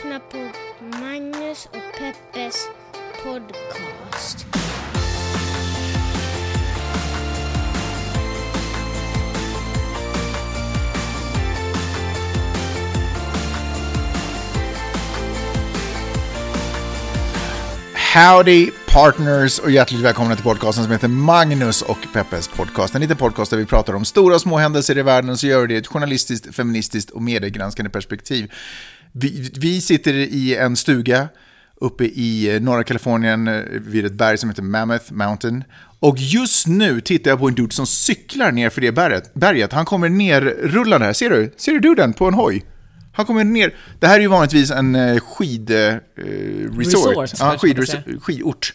lyssnar på Magnus och Peppes podcast. Howdy partners och hjärtligt välkomna till podcasten som heter Magnus och Peppes podcast. En liten podcast där vi pratar om stora och små händelser i världen och så gör vi det i ett journalistiskt, feministiskt och mediegranskande perspektiv. Vi, vi sitter i en stuga uppe i eh, norra Kalifornien eh, vid ett berg som heter Mammoth Mountain. Och just nu tittar jag på en dude som cyklar ner för det berget. berget. Han kommer ner rullande här. Ser du? Ser du duden på en hoj? Han kommer ner. Det här är ju vanligtvis en eh, skidresort. Eh, resort. Resort, ja, skidres- skidort.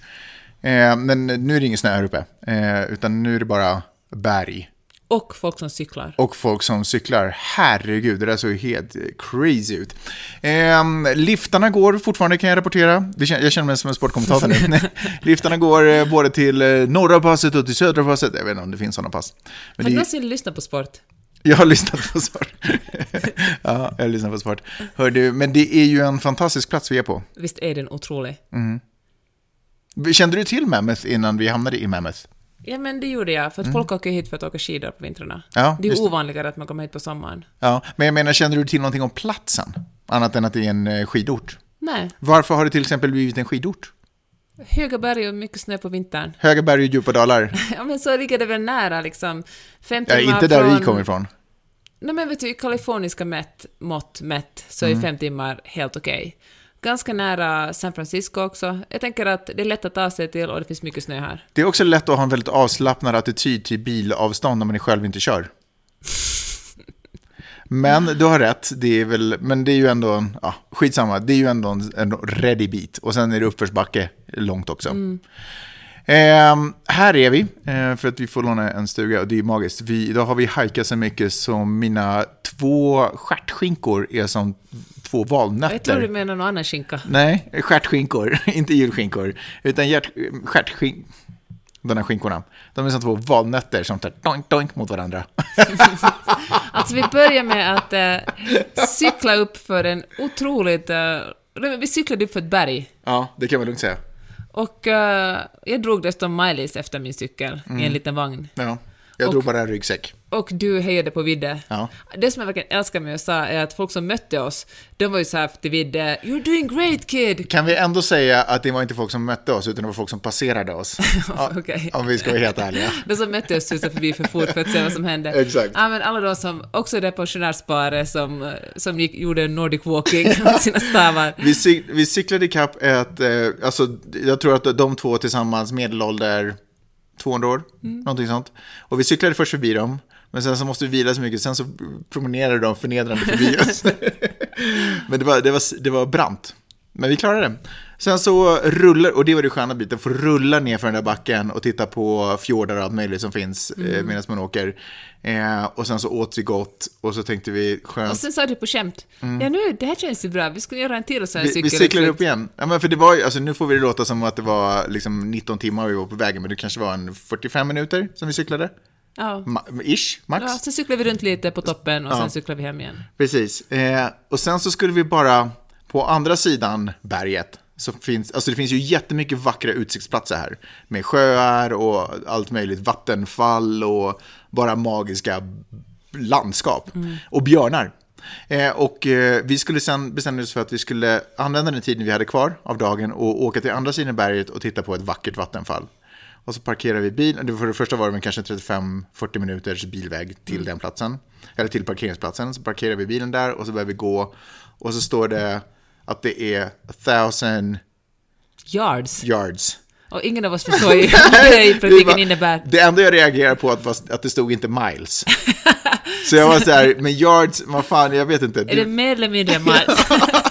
Eh, men nu är det ingen snö här uppe. Eh, utan nu är det bara berg. Och folk som cyklar. Och folk som cyklar. Herregud, det där såg helt crazy ut. Eh, liftarna går fortfarande kan jag rapportera. Jag känner mig som en sportkommentator nu. liftarna går eh, både till eh, norra passet och till södra passet. Jag vet inte om det finns sådana pass. Men Har du någonsin lyssnat på sport? jag har lyssnat på sport. ja, jag har lyssnat på sport. Hör du, men det är ju en fantastisk plats vi är på. Visst är den otrolig? Kände du till Mammoth innan vi hamnade i Mammoth? Ja, men det gjorde jag, för att folk åker hit för att åka skidor på vintrarna. Mm. Ja, det är ovanligare att man kommer hit på sommaren. Ja, men jag menar, kände du till någonting om platsen? Annat än att det är en eh, skidort? Nej, Varför har det till exempel blivit en skidort? höga berg och mycket snö på vintern. Höga berg och djupa dalar. Ja, men så ligger det väl nära liksom. Fem Ja, timmar inte där från... vi kommer ifrån. Nej, men vet du, i kaliforniska mätt, mått mätt så är Mm. fem timmar helt okej. Ganska nära San Francisco också. Jag tänker att det är lätt att ta sig till och det finns mycket snö här. Det är också lätt att ha en väldigt avslappnad attityd till bilavstånd när man själv inte kör. Men du har rätt, det är väl, men det är ju ändå, en- ja, skitsamma, det är ju ändå en, en ready bit. Och sen är det uppförsbacke långt också. Ehm, här är vi, eh, för att vi får låna en stuga och det är magiskt. Vi, idag har vi hajkat så mycket som mina två stjärtskinkor är som två valnötter. Jag tror du menar någon annan skinka. Nej, stjärtskinkor, inte julskinkor, utan hjärt, stjärtskink... De här skinkorna. De är som två valnötter som tar doink doink mot varandra. Alltså vi börjar med att eh, cykla upp för en otroligt... Eh, vi cyklade upp för ett berg. ja, det kan man lugnt säga. Och eh, jag drog dessutom mileys efter min cykel Mm. i en liten vagn. Ja, jag Och- drog bara en ryggsäck. Och du hejade på Vidde. Ja. Det som jag verkligen älskar med USA är att folk som mötte oss, de var ju så här till Vidde, “You're doing great kid!” Kan vi ändå säga att det var inte folk som mötte oss, utan det var folk som passerade oss? Okej. Om vi ska vara helt ärliga. De som mötte oss susade förbi för fort för att se vad som hände. Exakt. Ja, men alla de som, också det pensionärsparet som, som gick, gjorde Nordic walking med sina stavar. Vi, vi cyklade ikapp ett, eh, alltså jag tror att de två tillsammans medelålder 200 år, någonting sånt. Och vi cyklade först förbi dem, men sen så måste vi vila så mycket, sen så promenerade de förnedrande förbi oss. men det var, det, var, det var brant. Men vi klarade det. Sen så rullar, och det var det sköna biten, få rulla ner för den där backen och titta på fjordar och allt möjligt som finns eh, medan man åker. Eh, och sen så åt vi gott och så tänkte vi skönt. Och sen sa du på skämt, ja nu, det här känns ju bra, vi ska göra en till och så Mm. Vi, vi cykel. cyklade upp igen. Ja, men för det var ju, alltså, nu får vi det låta som att det var liksom 19 timmar vi var på vägen, men det kanske var en 45 minuter som vi cyklade. Ja. Ma- ish, max. ja, sen cyklade vi runt lite på toppen och Ja. sen cyklade vi hem igen. Precis. Eh, och sen så skulle vi bara, på andra sidan berget, så finns, alltså det finns ju jättemycket vackra utsiktsplatser här. Med sjöar och allt möjligt, vattenfall och bara magiska landskap. Och björnar. Eh, och eh, vi skulle sen bestämma oss för att vi skulle använda den tiden vi hade kvar av dagen och åka till andra sidan berget och titta på ett vackert vattenfall. Och så parkerar vi bilen, för det första var det kanske 35-40 minuters bilväg till den platsen. Eller till parkeringsplatsen. Så parkerar vi bilen där och så börjar vi gå. Och så står det att det är 1000 Yards. yards. Och ingen av oss förstår ju vad det i praktiken innebär. Det enda jag reagerar på att, var, att det stod inte miles. Så jag var så här, men yards, vad fan, jag vet inte. Är det mer eller mindre miles?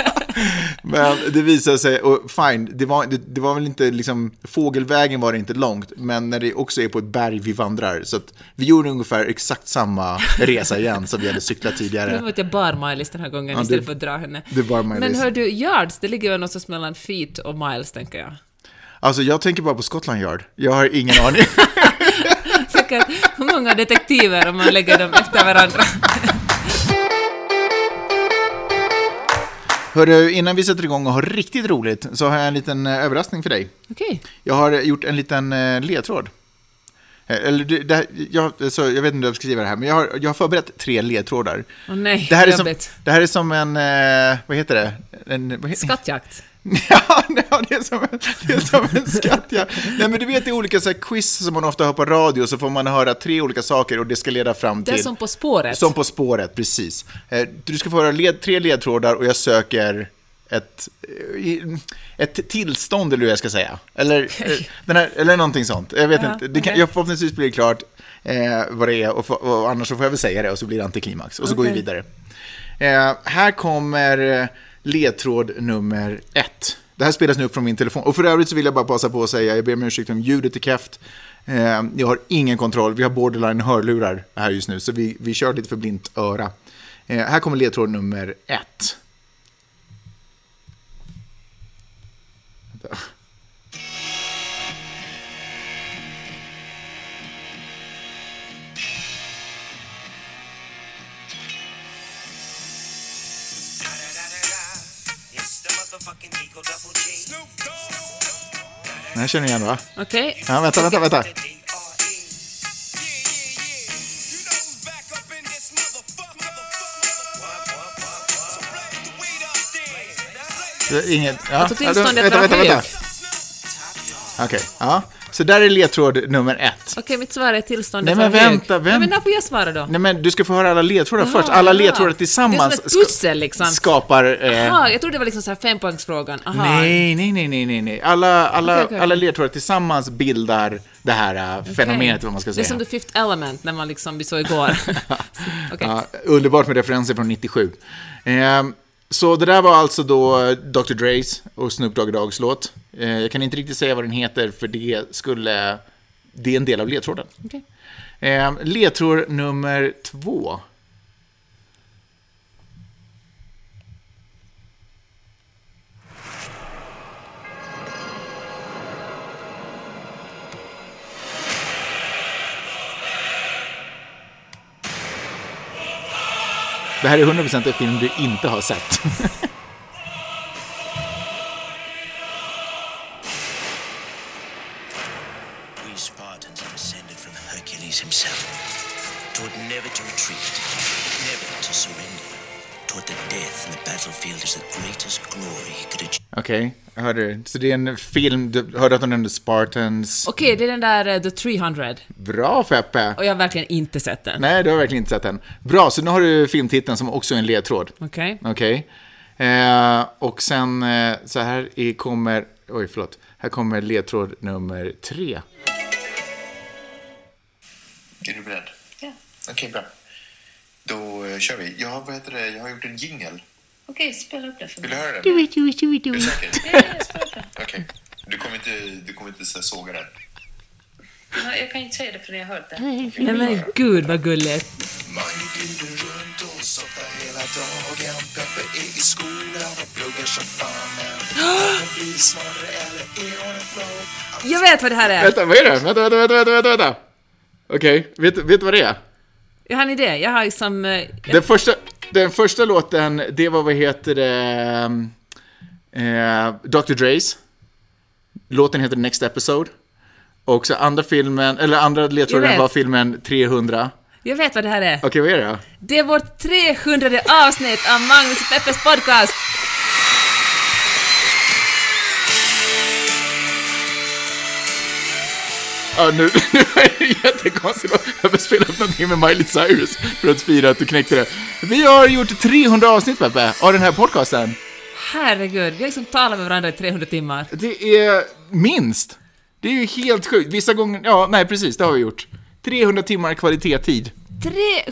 Men det visade sig, och fine, det var, det, det var väl inte liksom, fågelvägen var det inte långt, men när det också är på ett berg vi vandrar, så att vi gjorde ungefär exakt samma resa igen som vi hade cyklat tidigare. tror att jag bar miles den här gången Ja, istället det- för att dra henne. det bar miles. Men hör du, yards, det ligger väl någonstans mellan feet och miles, tänker jag. Alltså jag tänker bara på Scotland Yard, jag har ingen aning. Hur många detektiver om man lägger dem efter varandra. Hörru, innan vi sätter igång och har riktigt roligt så har jag en liten eh, överraskning för dig. Okej. Jag har gjort en liten eh, ledtråd. Eh, Eller, det, här- jag, så, jag vet inte hur jag ska skriva det här, men jag har, jag har förberett tre ledtrådar. Åh nej, Det här, är som, det här är som en, vad heter det? En, vad heter, Skattjakt. Ja, det är som en, det är som en skatt, ja. Nej, men du vet, det är olika så här, quiz som man ofta hör på radio, så får man höra tre olika saker och det ska leda fram Det till... är som På spåret. Som På spåret, precis. Eh, Du ska få höra led, tre ledtrådar och jag söker ett, eh, ett tillstånd, eller hur jag ska säga. Eller, eh, den här, eller någonting sånt. Jag vet Ja, inte. Det kan, okej. jag förhoppningsvis blir det klart eh, vad det är och, få- och annars får jag väl säga det och så blir det antiklimax. Och så går vi vidare. Eh, här kommer ledtråd nummer ett. Det här spelas nu upp från min telefon. Och för övrigt så vill jag bara passa på att säga, jag ber om ursäkt om ljudet är kräft. Eh, jag har ingen kontroll, vi har borderline hörlurar här just nu, så vi, vi kör lite för blint öra. Eh, här kommer ledtråd nummer ett. Den här känner ni igen va? Okej. Ja, vänta, vänta, vänta. Det är Ingen, ja, tog tillståndet vänta, vänta, från vänta. Okej, ja. Så där är ledtråd nummer ett. Okej, mitt svar är tillståndet Nej, men var hög. vänta. Nej, men när får jag svara då? Nej, men du ska få höra alla ledtrådar Jaha, först. Alla ledtrådar Det är tillsammans som ett pussel, liksom. skapar... Eh, Jaha, jag trodde det var liksom så här fempoängsfrågan. Aha. nej, nej, nej, nej, nej, nej. Alla, alla, Okej, okej. alla ledtrådar tillsammans bildar det här eh, fenomenet, vad man ska Det säga. är som The Fifth Element, när man liksom, vi såg igår. Okej. Ja, underbart med referenser från 97. Ehm, så det där var alltså då Dr. Dre's och Snoop Dogg Doggs låt. Eh, jag kan inte riktigt säga vad den heter, för det skulle... Det är en del av ledtråden. Okej. Ehm, ledtråd nummer två. Det här är 100% en film du inte har sett. Never to retreat, never to surrender. Okej, jag hörde det. Så det är en film, du hörde att de nämnde Spartans. Okej, det är den där eh, The 300. Bra Feppe! Och jag har verkligen inte sett den. Nej, du har verkligen inte sett den. Bra, så nu har du filmtiteln som också är en ledtråd. Okej. Okej. Eh, och sen eh, så här är, kommer, oj förlåt, här kommer ledtråd nummer tre. Är du beredd? Ja. Okej, bra. Då eh, kör vi. Jag har, vad heter det, jag har gjort en jingle. Okej, spela upp det för Vill mig. du höra den? Är du säker? Okej. Du kommer inte, du kommer inte så såga den? Ja, Jag kan inte säga det förrän jag har hört det. Nej men gud vad gulligt. Mange glider runt och softar hela dagen. Peppe är i skolan och pluggar som fan. Men hon blir smartare eller är hon en flow? Jag vet vad det här är. Vänta, vad är det? Vänta, vänta, vänta, vänta, vänta. Okej, vet, vet du vad det är? Jag har en idé. Jag har liksom... eh, Den första, den första låten, det var vad heter det, eh, Dr. Dre's. Låten heter Next Episode. Och så andra filmen, eller andra ledtråden var filmen 300. Jag vet vad det här är. Okej, vad är det då? Det är vårt 300 avsnitt av Magnus och Peppes podcast. Ja, nu, nu är det jättekonstigt att jag spela upp någonting med Miley Cyrus för att fira att du knäckte det. Vi har gjort 300 avsnitt, Peppe, av den här podcasten. Herregud, vi har liksom talat med varandra i 300 timmar. Det är minst. Det är ju helt sjukt. Vissa gånger, ja, nej precis, det har vi gjort. 300 timmar kvalitetstid.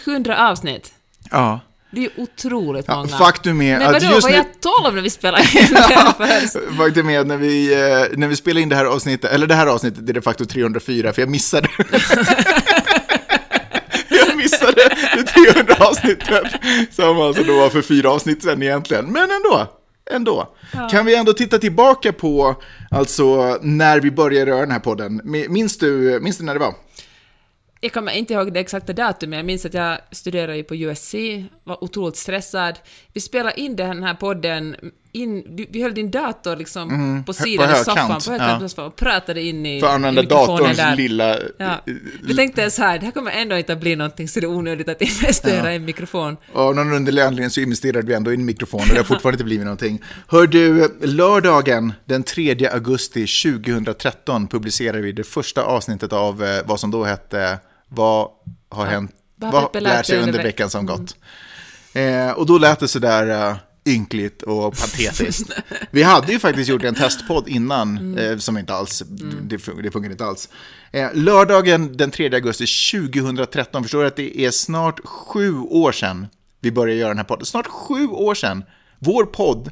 300 avsnitt. Ja. Det är otroligt Ja, många. faktum är Men att vadå, just var nu- jag 12 när vi spelade in det här först? Faktum är att när vi, eh, när vi spelade in det här avsnittet, eller det här avsnittet, det är de facto 304, för jag missade. jag missade det 300 avsnittet, som alltså då var för fyra avsnitt sen egentligen. Men ändå, ändå. Kan vi ändå titta tillbaka på, alltså, när vi började göra den här podden. Minns du, minns du när det var? Jag kommer inte ihåg det exakta datumet, jag minns att jag studerade ju på USC, var otroligt stressad. Vi spelade in den här podden, in, vi höll din dator liksom på Mm, på sidan i soffan, högkant, på högkant ja. och pratade in i, För att använda i datorns där. lilla... Ja. Vi tänkte så här, det här kommer ändå inte att bli någonting så det är onödigt att investera i en mikrofon. Av någon underlig anledning så investerade vi ändå i en mikrofon och det har fortfarande inte blivit någonting. Hör du, lördagen den 3 augusti 2013 publicerade vi det första avsnittet av eh, vad som då hette Vad har hänt? vad Vad Peppe lärt sig under veck- veckan som gått? Eh, och då lät det sådär uh, ynkligt och patetiskt. vi hade ju faktiskt gjort en testpodd innan, eh, som inte alls, det, fun- det funkar inte alls. Eh, lördagen den 3 augusti 2013, förstår du att det är snart sju år sedan vi började göra den här podden. Snart sju år sedan. Vår podd,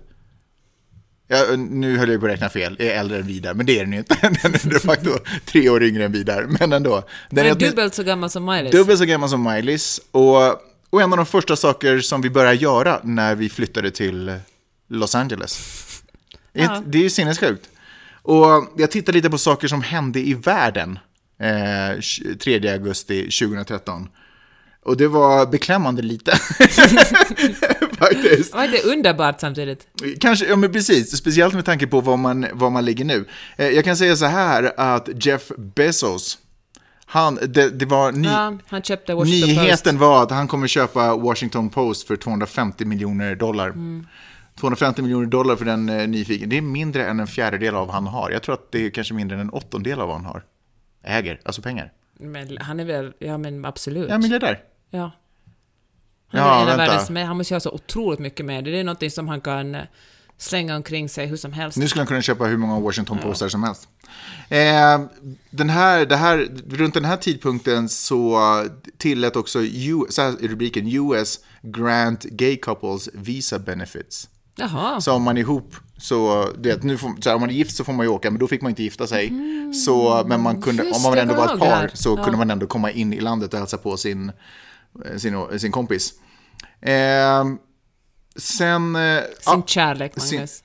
ja, nu höll jag på att räkna fel, är äldre än Vidar, men det är den ju inte. Den är de facto tre år yngre än Vidar, men ändå. Den är dubbelt så gammal som Miley. Dubbelt så gammal som Miley's. Och, och en av de första saker som vi började göra när vi flyttade till Los Angeles. Ja. Det är ju sinnessjukt. Och jag tittade lite på saker som hände i världen eh, 3 augusti 2013. Och det var beklämmande lite. Faktiskt. Var det underbart samtidigt? Kanske, ja men precis. Speciellt med tanke på var man, var man ligger nu. Eh, jag kan säga så här att Jeff Bezos, han, det, det var ny, Ja, han köpte Washington Nyheten var att han kommer köpa Washington Post för 250 miljoner dollar. Mm. 250 miljoner dollar för den eh, nyfiken. Det är mindre än en fjärdedel av vad han har. Jag tror att det är kanske mindre än en åttondel av vad han har. Äger, alltså pengar. Post. Men han är väl, ja men absolut. Ja, miljardär. Ja. Han Ja, är en av världens han måste ha så otroligt mycket med det. Det är någonting som han kan eh, slänga omkring sig hur som helst. Nu skulle han kunna köpa hur många Washington Postar som helst. Eh, den här, det här, runt den här tidpunkten så tillät också, U, så här är rubriken, US grant gay couples visa benefits. Jaha. Så om man är ihop, så, du vet, nu får, så här, om man är gift så får man ju åka, men då fick man inte gifta sig. Så, men man kunde, Just om man ändå var ett par så Ja. kunde man ändå komma in i landet och hälsa på sin, sin, sin kompis. Eh, sen... eh, Sin ja, kärlek, sin- Magnus.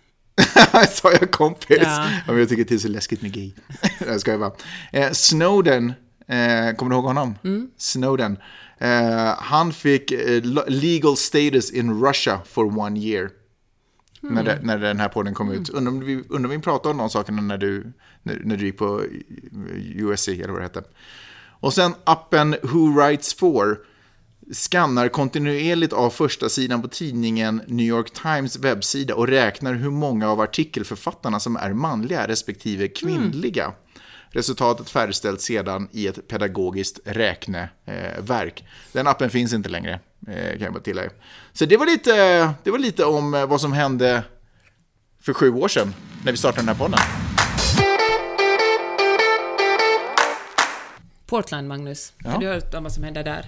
Sa jag kompis? Ja. Men jag tycker det är så läskigt med gay. jag ska bara. Eh, Snowden, eh, kommer du ihåg honom? Mm. Snowden. Eh, han fick eh, legal status in Russia for one year. När, Mm. det, när den här podden kom ut. Undrar om vi, undrar om vi pratade om de sakerna när du, när, när du gick på USC eller vad det hette. Och sen appen Who Writes For skannar kontinuerligt av första sidan på tidningen New York Times webbsida och räknar hur många av artikelförfattarna som är manliga respektive kvinnliga. Resultatet färdigställs sedan i ett pedagogiskt räkneverk. Den appen finns inte längre, eh, kan jag bara tillägga. Så det var lite, det var lite om eh, vad som hände för sju år sedan när vi startade den här podden. Portland, Magnus. Har du hört om vad som hände där?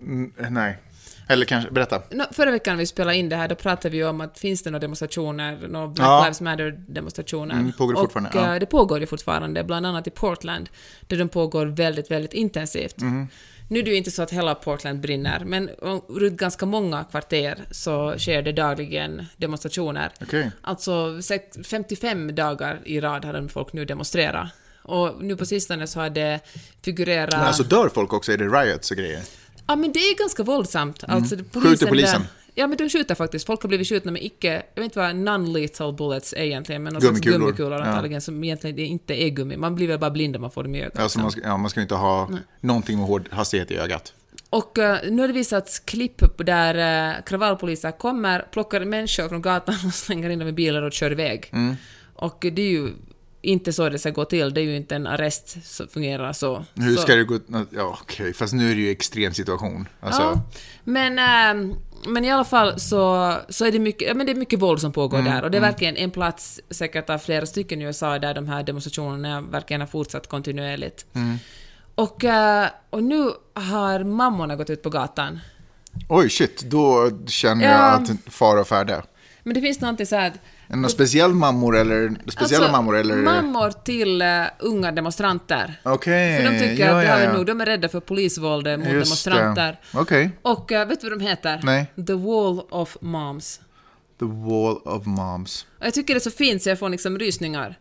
Mm, nej. Eller kanske, berätta. Nå, förra veckan vi spelade in det här, då pratade vi om att finns det några demonstrationer, några Black Ja. Lives Matter-demonstrationer. Mm, pågår det och, fortfarande? Ja. eh, det pågår ju fortfarande, bland annat i Portland, där de pågår väldigt, väldigt intensivt. Mm. Nu är det ju inte så att hela Portland brinner, men eh, runt ganska många kvarter så sker det dagligen demonstrationer. Okej. Alltså sex- 55 dagar i rad hade folk nu demonstrerat. Och nu på sistone så har det figurerat... Men alltså dör folk också? Är det riots och grejer? Ja, men det är ganska våldsamt. Alltså, Mm. Skjuter polisen? Där, ja, men de skjuter faktiskt. Folk har blivit skjutna med icke... Jag vet inte vad non-lethal bullets är egentligen, men Gummikulor. gummikulor Ja. antagligen, som egentligen inte är gummi. Man blir väl bara blind om man får dem i ögat. Alltså man ska, ja, man ska inte ha någonting med hård hastighet i ögat. Och eh, nu har det visats klipp där uh, kravallpoliser kommer, plockar människor från gatan och slänger in dem i bilar och kör iväg. Mm. Och det är ju inte så det ska gå till. Det är ju inte en arrest som fungerar så. Hur så. ska det gå? Ja, okej, fast nu är det ju extrem situation. Alltså, Ja, men, ehm, men i alla fall så, så är det mycket, ja, men det är mycket våld som pågår Mm, där och det är verkligen en plats, säkert av flera stycken i USA, där de här demonstrationerna verkligen har fortsatt kontinuerligt. Mm. Och, eh, och nu har mammorna gått ut på gatan. Oj, shit, då känner Ja. jag att fara och färde. Men det finns någonting så här att Är det några speciell mammor eller speciella Alltså, mammor eller? Mammor till uh, unga demonstranter. Okej, För de tycker ja, att det ja, här är ja. nog, de är rädda för polisvåldet mot Just demonstranter. Okej, Och eh, vet du vad de heter? Nej. The Wall of Moms. The Wall of Moms. Och jag tycker det är så fint så jag får liksom rysningar.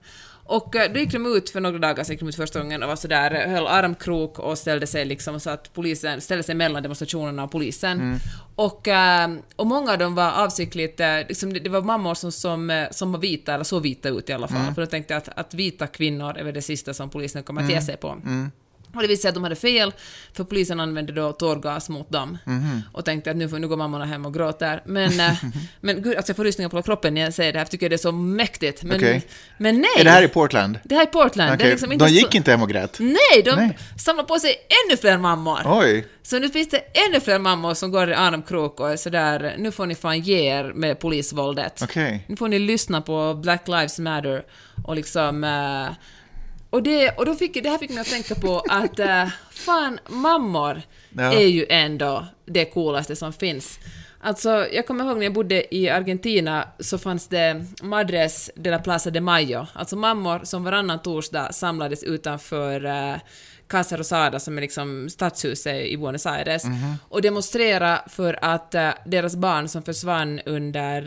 Och eh, då gick de ut för några dagar sedan, gick de ut första gången och var sådär, eh, höll armkrok och ställde sig liksom så att polisen, ställde sig mellan demonstrationerna och polisen. Mm. Och, eh, och många av dem var avsiktligt, liksom, det, var mammor som, som, som var vita, eller så vita ut i alla fall, Mm. för de tänkte att, att vita kvinnor är väl det sista som polisen kommer att Mm. ge sig på. Och det visade sig att de hade fel, för polisen använde då tårgas mot dem. Mhm. Och tänkte att nu, får, nu går mammorna hem och gråter. Men, eh, men gud, alltså jag får rysningar på kroppen när jag säger det här, för jag tycker det är så mäktigt. Men, Okej. men nej! Är det här i Portland? Det här är Portland. Okej, är liksom De så- gick inte hem och grät? Nej, de Nej. samlar på sig ännu fler mammor. Oj. Så nu finns det ännu fler mammor som går i armkrok och är sådär, nu får ni fan ge er med polisvåldet. Okej. Nu får ni lyssna på Black Lives Matter och liksom... och, det, och då fick, det här fick mig att tänka på att eh, fan, mammor Ja. är ju ändå det coolaste som finns. Alltså, jag kommer ihåg när jag bodde i Argentina så fanns det Madres de la Plaza de Mayo, alltså mammor som varannan torsdag samlades utanför eh, Casa Rosada som är liksom stadshuset i Buenos Aires Mhm. och demonstrera för att eh, deras barn som försvann under...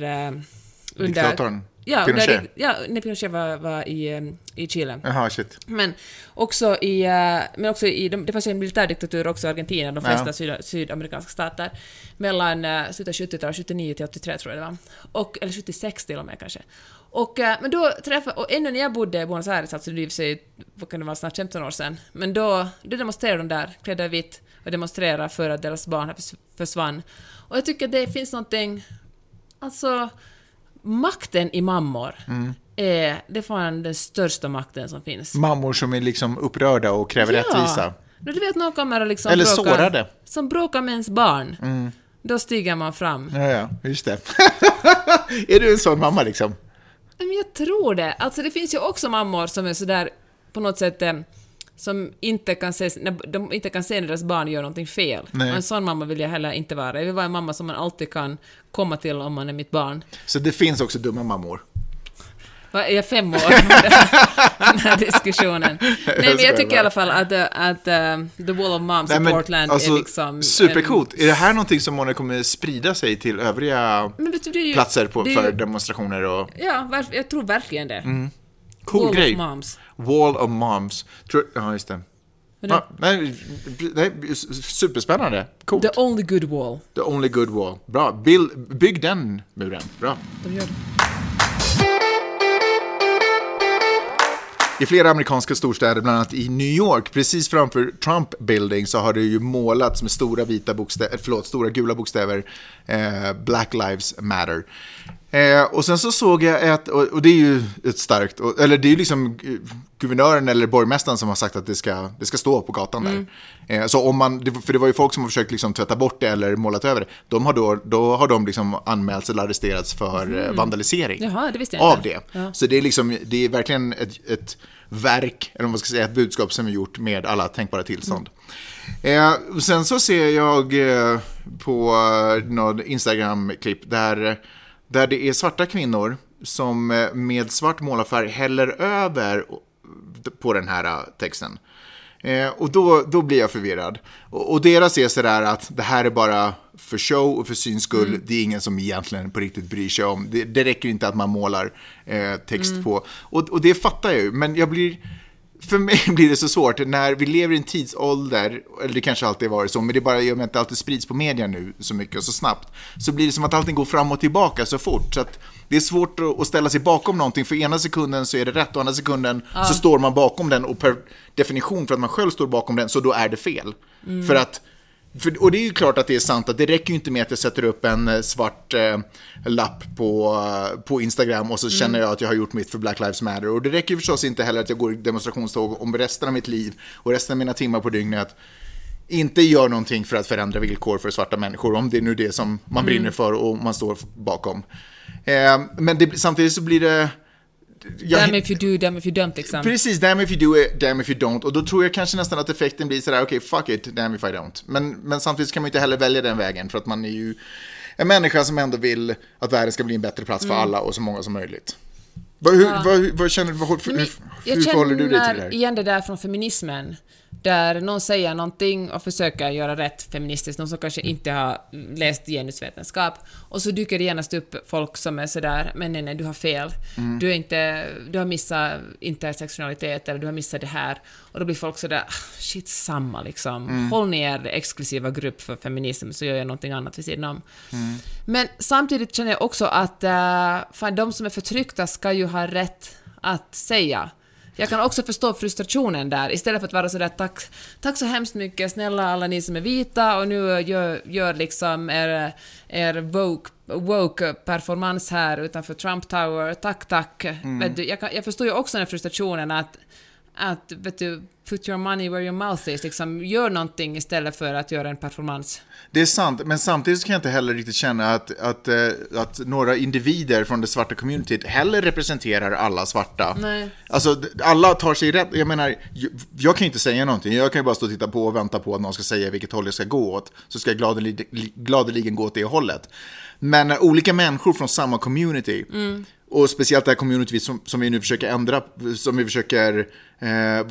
Under Diktatorn? Ja, Pinochet? under, ja, när Pinochet var, var i, eh, i Chile. Jaha, shit. Men också i, eh, men också i, de- det fanns ju en militärdiktatur också i Argentina, de flesta Ja. syd, sydamerikanska stater, mellan uh, slutet av 70-talet, 79 till 83 tror jag det var. Och, eller 76 till och med kanske. Och, eh, men då träffade, och ännu när jag bodde i Buenos Aires, alltså det är sig, vad kan det vara, snart 15 år sedan, men då, då demonstrerade de där, klädda i vitt, och demonstrerade för att deras barn förs- försvann. Och jag tycker det finns någonting, alltså, makten i mammor Mm. är, det är fan den största makten som finns. Mammor som är liksom upprörda och kräver rättvisa. Då du vet någon kommer och liksom Eller bråkar, sårade. Mm. Som bråkar med ens barn. Då stiger man fram. Ja, ja, just det. är du en sån mamma liksom? Men jag tror det. Alltså det finns ju också mammor som är sådär på något sätt som inte kan se, när de inte kan se när deras barn gör någonting fel. Nej. Och en sån mamma vill jag heller inte vara. Jag vill vara en mamma som man alltid kan komma till om man är mitt barn. Så det finns också dumma mammor. Vad är jag fem år? Den här diskussionen. Nej, men jag tycker i alla fall att, eh, att eh, The Wall of Moms i Portland alltså, är liksom... Supercoolt. en- Är det här någonting som månne kommer sprida sig till övriga Men ju, platser på, är för ju- demonstrationer och... Ja, jag tror verkligen det. Cool Wall grej. of Moms. Wall of Moms. Tror, ja, just det. Men det- Ja, nej, nej, superspännande. Coolt. The only good wall. The only good wall. Bra. Bill, bygg den muren. Bra. De gör det. I flera amerikanska storstäder, bland annat i New York, precis framför Trump Building, så har det ju målats med stora vita bokstäver, förlåt, stora gula bokstäver, eh, Black Lives Matter. Eh, och sen så såg jag ett, och, och det är ju ett starkt, och, eller det är ju liksom eh, guvernören eller borgmästaren som har sagt att det ska, det ska stå på gatan där. Eh, så om man, för det var ju folk som har försökt liksom tvätta bort det eller målat över det, de har då, då har de liksom anmälts eller arresterats för eh, vandalisering Jaha, det av det. Ja. Så det är, liksom, det är verkligen ett, ett verk, eller vad man ska säga, ett budskap som är gjort med alla tänkbara tillstånd. Eh, och sen så ser jag eh, på eh, något Instagram-klipp där, där det är svarta kvinnor som eh, med svart målarfärg häller över på den här eh, texten. Eh, och då, då blir jag förvirrad. Och, och deras är sådär att det här är bara för show och för syns skull. Det är ingen som egentligen på riktigt bryr sig om. Det, det räcker inte att man målar eh, text på. Och, och det fattar jag ju, men jag blir... För mig blir det så svårt när vi lever i en tidsålder, eller det kanske alltid varit så, men det är bara i och med att det alltid sprids på media nu så mycket och så snabbt, så blir det som att allting går fram och tillbaka så fort. Så att det är svårt att- ställa sig bakom någonting, för ena sekunden så är det rätt och andra sekunden så står man bakom den och per definition för att man själv står bakom den så då är det fel. För att för, och det är ju klart att det är sant att det räcker ju inte med att jag sätter upp en eh, svart eh, lapp på, eh, på Instagram och så känner jag att jag har gjort mitt för Black Lives Matter. Och det räcker ju förstås inte heller att jag går i demonstrationståg om resten av mitt liv och resten av mina timmar på dygnet inte gör någonting för att förändra villkor för svarta människor, om det är nu det som man brinner för och man står bakom. Eh, men det, samtidigt så blir det... jag- Damn if you do, damn if you don't liksom. Precis, damn if you do it, damn if you don't. Och då tror jag kanske nästan att effekten blir sådär, okej, fuck it, damn if I don't. Men, men samtidigt kan man ju inte heller välja den vägen, för att man är ju en människa som ändå vill att världen ska bli en bättre plats för alla och så många som möjligt. Vad, hur, vad, vad känner du, vad, hur, hur, jag hur förhåller du dig till det känner här? igen det där från feminismen. Där någon säger någonting och försöker göra rätt feministiskt, någon som kanske inte har läst genusvetenskap, och så dyker det genast upp folk som är sådär ”men nej, nej, du har fel, du, är inte, du har missat intersektionalitet eller du har missat det här”, och då blir folk sådär "Ah, ”shit, samma liksom, håll ni er exklusiva grupp för feminism så gör jag någonting annat vid sidan om”. Men samtidigt känner jag också att uh, fan, de som är förtryckta ska ju ha rätt att säga jag kan också förstå frustrationen där, istället för att vara sådär tack, tack så hemskt mycket, snälla alla ni som är vita och nu gör, gör liksom er, er woke, woke performance här utanför Trump Tower, tack tack. Vet du, jag, kan, jag förstår ju också den frustrationen att, att vet du, put your money where your mouth is, liksom gör någonting istället för att göra en performance. Det är sant, men samtidigt kan jag inte heller riktigt känna att, att, eh, att några individer från det svarta communityt heller representerar alla svarta. Nej. Alltså, alla tar sig rätt. Jag menar, jag, kan ju inte säga någonting. Jag kan ju bara stå och titta på och vänta på att någon ska säga vilket håll jag ska gå åt. Så ska jag gladeligen, gladeligen gå åt det hållet. Men när olika människor från samma community, och speciellt det här community som, som vi nu försöker ändra, som vi försöker, eh,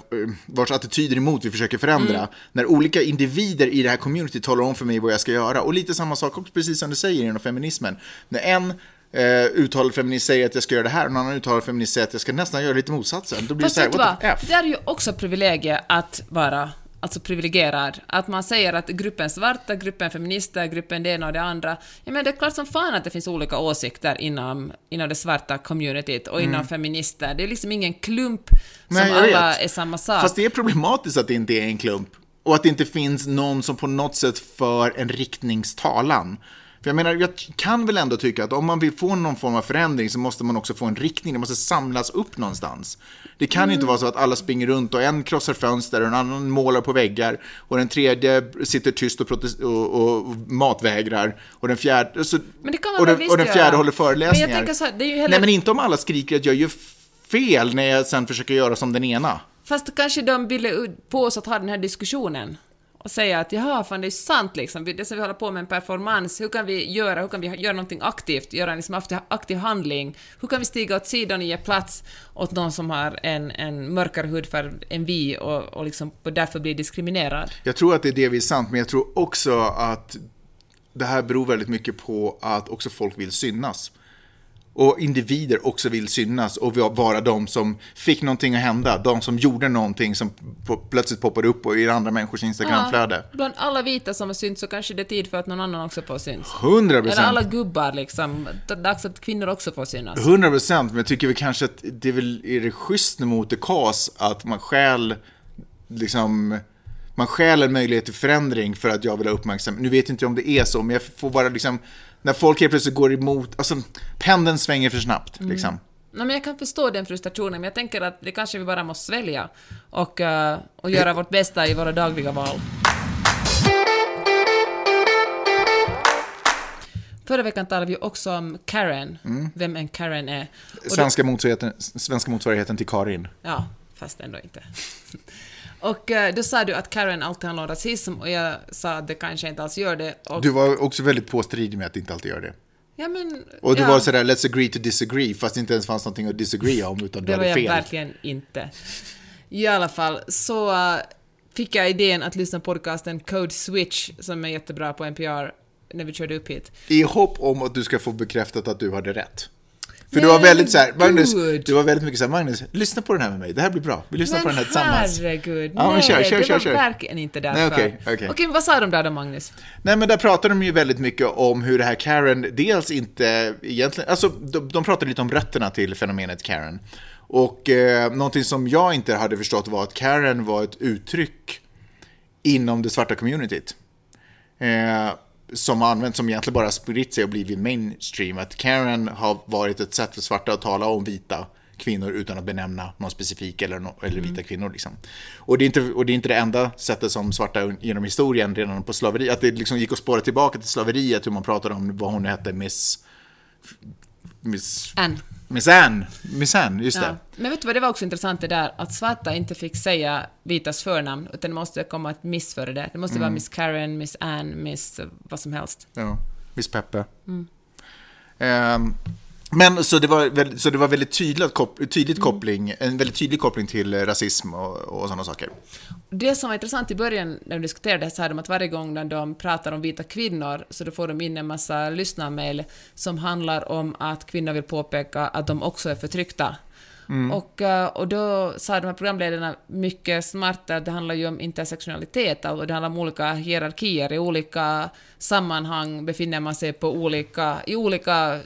vars attityder emot vi försöker förändra. När olika individer i det här community talar om för mig vad jag ska göra. Och lite samma sak också, precis som du säger inom feminismen. När en eh, uttalad feminist säger att jag ska göra det här och en annan uttalad feminist säger att jag ska nästan göra lite motsatsen. Då blir Fast det så här, what the F? Det är ju också privilegier att vara alltså privilegierad. Att man säger att gruppen svarta, gruppen feminister, gruppen det ena och det andra. Ja, men det är klart som fan att det finns olika åsikter inom, inom det svarta communityt och inom feminister. Det är liksom ingen klump som Nej, alla vet. är samma sak. Fast det är problematiskt att det inte är en klump. Och att det inte finns någon som på något sätt för en riktningstalan. För jag menar, jag kan väl ändå tycka att om man vill få någon form av förändring så måste man också få en riktning, det måste samlas upp någonstans. Det kan ju inte vara så att alla springer runt och en krossar fönster och en annan målar på väggar och den tredje sitter tyst och, och, och matvägrar och den fjärde, så, Men det kan man och, den, och den fjärde göra. håller föreläsningar. Men jag tänker så här, det är ju heller- Nej men inte om alla skriker att jag gör fel när jag sen försöker göra som den ena. Fast kanske de ville på oss att ha den här diskussionen och säga att jaha, fan det är sant liksom, det som vi håller på med en performance, hur kan vi göra, hur kan vi göra någonting aktivt, göra en liksom aktiv, handling, hur kan vi stiga åt sidan och ge plats åt någon som har en, en mörkare hudfärg än vi och, och liksom och därför blir diskriminerad? Jag tror att det är det vi är sant, men jag tror också att det här beror väldigt mycket på att också folk vill synas. Och individer också vill synas och vara de som fick någonting att hända. De som gjorde någonting som plötsligt poppade upp i andra människors Instagramflöde. bland alla vita som har synts så kanske det är tid för att någon annan också får syns. 100 Eller alla procent. gubbar liksom, det är dags att kvinnor också får synas. 100 procent, men jag tycker väl kanske att det är väl är det schysst mot the cause att man stjäl liksom man stjäl en möjlighet till förändring för att jag vill ha uppmärksamhet. Nu vet inte jag om det är så, men jag får bara liksom när folk helt plötsligt går emot, alltså pendeln svänger för snabbt liksom. Nej, men jag kan förstå den frustrationen, men jag tänker att det kanske vi bara måste svälja och, eh, och göra vårt bästa i våra dagliga val. Förra veckan talade vi också om Karen, vem en Karen är. Och då- Svenska motsvarigheten, svenska motsvarigheten till Karin. Ja, fast ändå inte. och eh, då sa du att Karen alltid handlar om rasism och jag sa att det kanske inte alls gör det. Och, Du var också väldigt påstridig med att det inte alltid gör det. ja, men, Och du ja, var sådär, let's agree to disagree, fast det inte ens fanns någonting att disagree om, utan du Det var hade jag fel. verkligen inte. I alla fall så eh, fick jag idén att lyssna på podcasten Code Switch som är jättebra på NPR när vi körde upp hit. I hopp om att du ska få bekräftat att du hade rätt. För du var väldigt så här, men Magnus, du var väldigt mycket så här, Magnus, lyssna på den här med mig, det här blir bra, vi lyssnar på den här tillsammans. herregud, Ja, men nej, kör, kör, det kör, var kör. verkligen inte därför. Nej, okej, okej. Okej, men vad sa de där då, Magnus? Nej men där pratar de ju väldigt mycket om hur det här Karen, dels inte egentligen, alltså de, de pratar lite om rötterna till fenomenet Karen. Och eh, någonting som jag inte hade förstått var att Karen var ett uttryck inom det svarta communityt. Eh, som har använts, som egentligen bara spritt sig och blivit mainstream. Att Karen har varit ett sätt för svarta att tala om vita kvinnor utan att benämna någon specifik eller, no, eller vita kvinnor. Liksom. Och, det är inte, och det är inte det enda sättet som svarta genom historien, redan på slaveri, att det liksom gick att spåra tillbaka till slaveriet, hur man pratade om vad hon hette, Miss... Miss... Ann. Miss Anne. Miss Anne, just det. Ja. Men vet du vad, det var också intressant det där att svarta inte fick säga vitas förnamn, utan det måste komma ett miss före det. Det måste vara Miss Karen, Miss Ann, Miss eh, vad som helst. Ja, Miss Peppe. Ehm, Men så det var, så det var väldigt tydligt, kop, Mm. tydligt koppling, en väldigt tydlig koppling till rasism och, och sådana saker. Det som var intressant i början när de diskuterade det så här de att varje gång när de pratar om vita kvinnor så då får de in en massa lyssnarmail som handlar om att kvinnor vill påpeka att de också är förtryckta. Och, eh, och då sa de här programledarna mycket smarta att det handlar ju om intersektionalitet och det handlar om olika hierarkier. I olika sammanhang befinner man sig på olika, i olika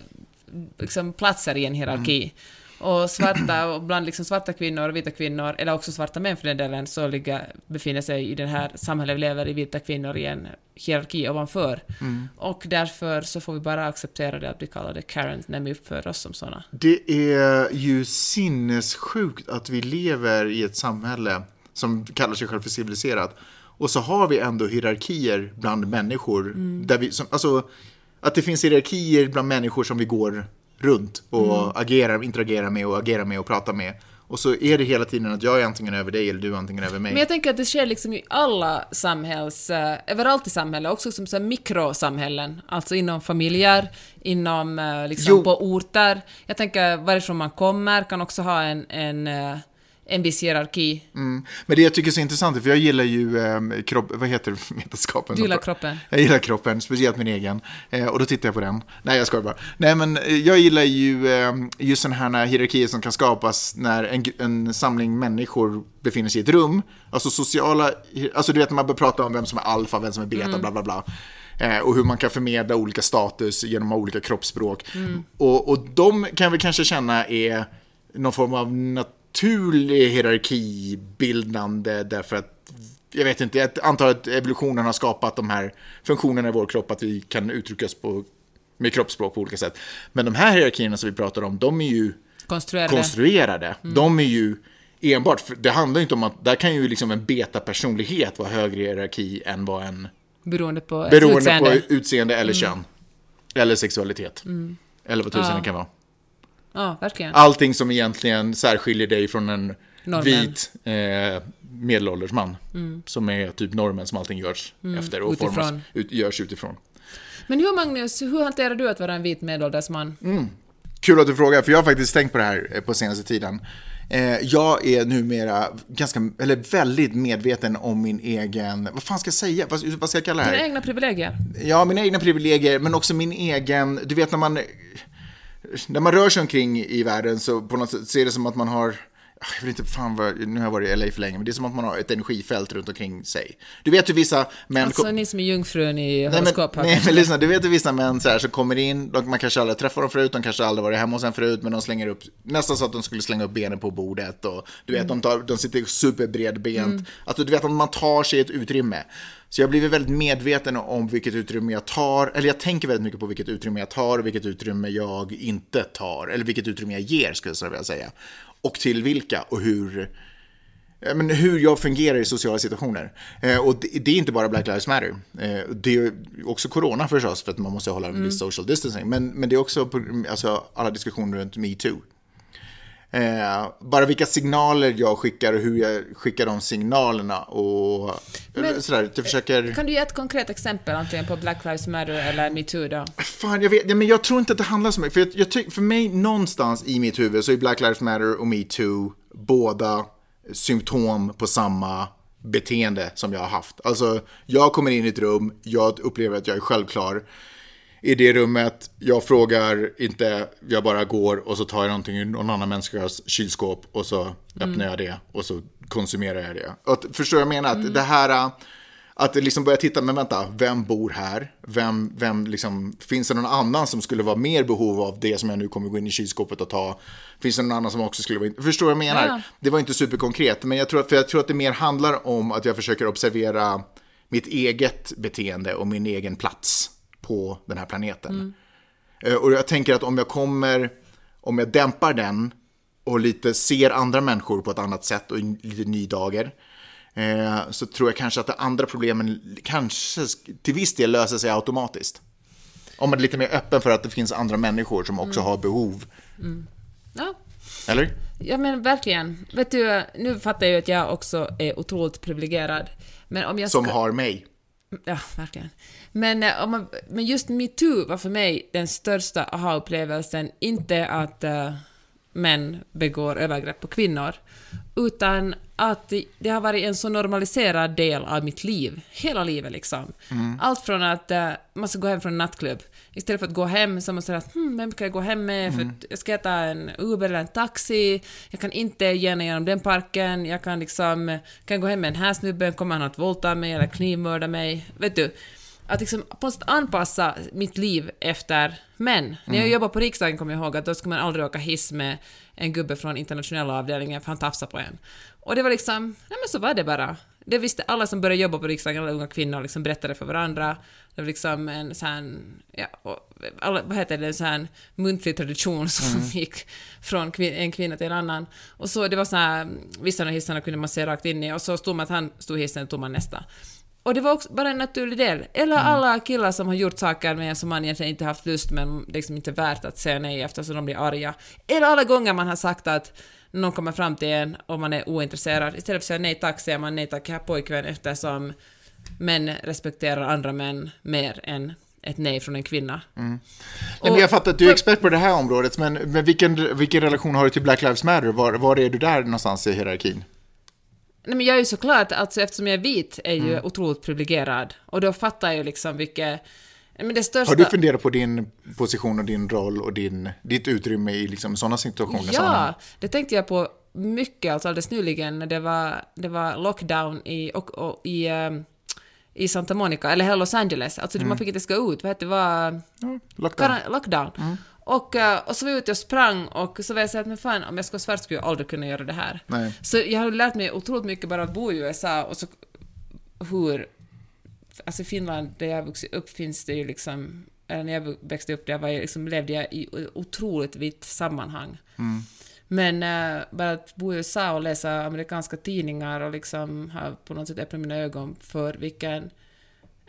liksom, platser i en hierarki. Och svarta, och bland liksom svarta kvinnor och vita kvinnor, eller också svarta män för den delen, så ligger, befinner sig i det här samhället vi lever i, vita kvinnor i en hierarki ovanför. Och därför så får vi bara acceptera det att vi kallar det Karen när vi uppför oss som sådana. Det är ju sinnessjukt att vi lever i ett samhälle som kallar sig själv för civiliserat. Och så har vi ändå hierarkier bland människor. Där vi, som, alltså, att det finns hierarkier bland människor som vi går runt och agerar, interagerar med och agerar med och pratar med. Och så är det hela tiden att jag är antingen över dig eller du är antingen över mig. Men jag tänker att det sker liksom i alla samhälls... eh, överallt i samhället, också som så mikrosamhällen. Alltså inom familjer, inom eh, liksom Jo. på orter. Jag tänker varifrån man kommer kan också ha en, en, eh, en viss hierarki. Mm. Men det jag tycker är så intressant, för jag gillar ju eh, kropp, vad heter vetenskapen? Du gillar kroppen. Jag gillar kroppen, speciellt min egen. Eh, och då tittar jag på den. Nej, jag skojar bara. Nej, men eh, jag gillar ju eh, just sådana här hierarkier som kan skapas när en, en samling människor befinner sig i ett rum. Alltså sociala, alltså du vet när man börjar prata om vem som är alfa, vem som är beta, bla bla bla. Eh, och hur man kan förmedla olika status genom olika kroppsspråk. Och, och de kan vi kanske känna är någon form av naturlig hierarkibildande därför att jag vet inte, jag antar att evolutionen har skapat de här funktionerna i vår kropp, att vi kan uttrycka oss på, med kroppsspråk på olika sätt. Men de här hierarkierna som vi pratar om, de är ju Konstruerade. konstruerade. De är ju enbart, det handlar inte om att, där kan ju liksom en beta-personlighet vara högre hierarki än vad en, beroende på beroende utseende. Mm. på utseende eller kön. Eller sexualitet. Eller vad tusan Ja. det kan vara. Ja, verkligen. Allting som egentligen särskiljer dig från en Normen. vit eh, medelålders man. Som är typ normen som allting görs efter och Utifrån. formas, ut, görs utifrån. Men hur, Magnus, hur hanterar du att vara en vit medelålders man? Kul att du frågar, för jag har faktiskt tänkt på det här eh, på senaste tiden. Eh, jag är numera ganska, eller väldigt medveten om min egen, vad fan ska jag säga, vad, vad ska jag kalla det här? Dina egna privilegier? Ja, mina egna privilegier, men också min egen, du vet när man, när man rör sig omkring i världen så på något sätt ser det som att man har, jag vet inte fan vad, nu har jag varit i LA för länge, men det är som att man har ett energifält runt omkring sig. Du vet hur vissa män... Alltså ni som är jungfrun i Nej men, horoskop här. nej men lyssna, du vet hur vissa män så här, som kommer in, de, man kanske aldrig har träffat dem förut, de kanske aldrig varit hemma hos en förut, men de slänger upp, nästan så att de skulle slänga upp benen på bordet och du vet, de, tar, de sitter superbredbent. Alltså du vet att man tar sig ett utrymme. Så jag har blivit väldigt medveten om vilket utrymme jag tar, eller jag tänker väldigt mycket på vilket utrymme jag tar och vilket utrymme jag inte tar, eller vilket utrymme jag ger skulle jag så vilja säga. Och till vilka och hur, Ja, men hur jag fungerar i sociala situationer. Eh, och det, det är inte bara Black Lives Matter. Eh, det är också corona förstås, för att man måste hålla en viss social distancing. Men, men det är också alltså, alla diskussioner runt metoo. Eh, bara vilka signaler jag skickar och hur jag skickar de signalerna och Men- sådär. Jag försöker... Kan du ge ett konkret exempel antingen på Black Lives Matter eller metoo då? Fan, jag vet, men jag tror inte att det handlar så mycket. För, jag, jag tyck, för mig, någonstans i mitt huvud så är Black Lives Matter och metoo båda symptom på samma beteende som jag har haft. Alltså, jag kommer in i ett rum, jag upplever att jag är självklar. I det rummet, jag frågar inte, jag bara går och så tar jag någonting ur någon annan människas kylskåp och så öppnar jag det och så konsumerar jag det. Att- förstår jag vad jag menar? Att det här... Att liksom börja titta, men vänta, vem bor här? Vem, vem liksom, finns det någon annan som skulle vara mer behov av det som jag nu kommer gå in i kylskåpet och ta? Finns det någon annan som också skulle vara in... Förstår du vad jag menar? Ja. Det var inte superkonkret, men jag tror, för jag tror att det mer handlar om att jag försöker observera mitt eget beteende och min egen plats på den här planeten. Eh, Och jag tänker att om jag kommer, om jag dämpar den och lite ser andra människor på ett annat sätt och i lite nydager eh, så tror jag kanske att de andra problemen kanske sk- till viss del löser sig automatiskt. Om man är lite mer öppen för att det finns andra människor som också har behov. Ja, Eller? Ja men verkligen. Vet du, nu fattar jag ju att jag också är otroligt privilegierad. Men om jag Som ska... har mig. Ja, verkligen. Men, eh, om man, men just metoo var för mig den största aha-upplevelsen, inte att uh, män begår övergrepp på kvinnor, utan att det- har varit en så normaliserad del av mitt liv, hela livet liksom. Allt från att uh, man ska gå hem från en nattklubb, istället för att gå hem så måste man säga hmm, vem ska jag gå hem med, för att jag ska ta en Uber eller en taxi, jag kan inte gena genom den parken, jag kan liksom, kan gå hem med den här snubben, kommer han att våldta mig eller knivmörda mig, vet du? Att liksom på något sätt anpassa mitt liv efter män. När jag jobbade på riksdagen kommer jag ihåg att då skulle man aldrig åka hiss med en gubbe från internationella avdelningen för han tafsade på en. Och det var liksom, nej men så var det bara. Det visste alla som började jobba på riksdagen, alla unga kvinnor liksom berättade för varandra. Det var liksom en sån ja, alla, vad heter det, en sån muntlig tradition som gick från kvin- en kvinna till en annan. Och så det var så här, vissa av hissarna kunde man se rakt in i och så stod man att han stod hissen och tog man nästa. Och det var också bara en naturlig del. Eller alla killar som har gjort saker med en som man egentligen inte haft lust men liksom inte värt att säga nej eftersom de blir arga. Eller alla gånger man har sagt att någon kommer fram till en och man är ointresserad. Istället för att säga nej tack säger man nej tack herr pojkvän eftersom män respekterar andra män mer än ett nej från en kvinna. Nej, men jag fattar att du är expert på det här området, men, men vilken, vilken relation har du till Black Lives Matter? Var, var är du där någonstans i hierarkin? Nej, men jag är ju såklart, alltså eftersom jag är vit, är ju otroligt privilegierad. Och då fattar jag ju liksom vilket... Men det största... Har du funderat på din position och din roll och din, ditt utrymme i liksom sådana situationer? Ja, det tänkte jag på mycket, alltså alldeles nyligen när det var, det var lockdown i, och, och, i, ehm, i Santa Monica, eller hela Los Angeles. Alltså man fick inte ska ut, vad hette det? var Lockdown. karan- lockdown. Och, eh, och så var jag ute och sprang och så var jag så att men fan, om jag ska vara svart skulle jag aldrig kunna göra det här. Nej. Så jag har lärt mig otroligt mycket bara att bo i USA och så hur... Alltså Finland, där jag vuxit upp, finns det ju liksom... När jag växte upp där var jag liksom, levde jag i otroligt vitt sammanhang. Men äh, bara att bo i USA och läsa amerikanska tidningar och liksom ha på något sätt öppnat mina ögon för vilken...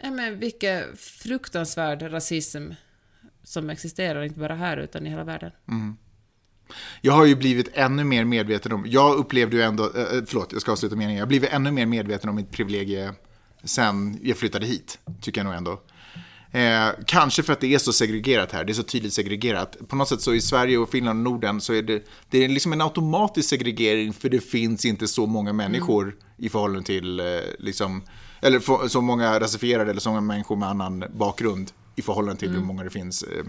Ja, men vilken fruktansvärd rasism som existerar, inte bara här utan i hela världen. Jag har ju blivit ännu mer medveten om, jag upplevde ju ändå, eh, förlåt jag ska avsluta meningen, jag har blivit ännu mer medveten om mitt privilegie sen jag flyttade hit, tycker jag nog ändå. Eh, kanske för att det är så segregerat här, det är så tydligt segregerat. På något sätt så i Sverige och Finland och Norden så är det, det är liksom en automatisk segregering för det finns inte så många människor i förhållande till, eh, liksom, eller för, så många rasifierade eller så många människor med annan bakgrund i förhållande till hur många det finns eh,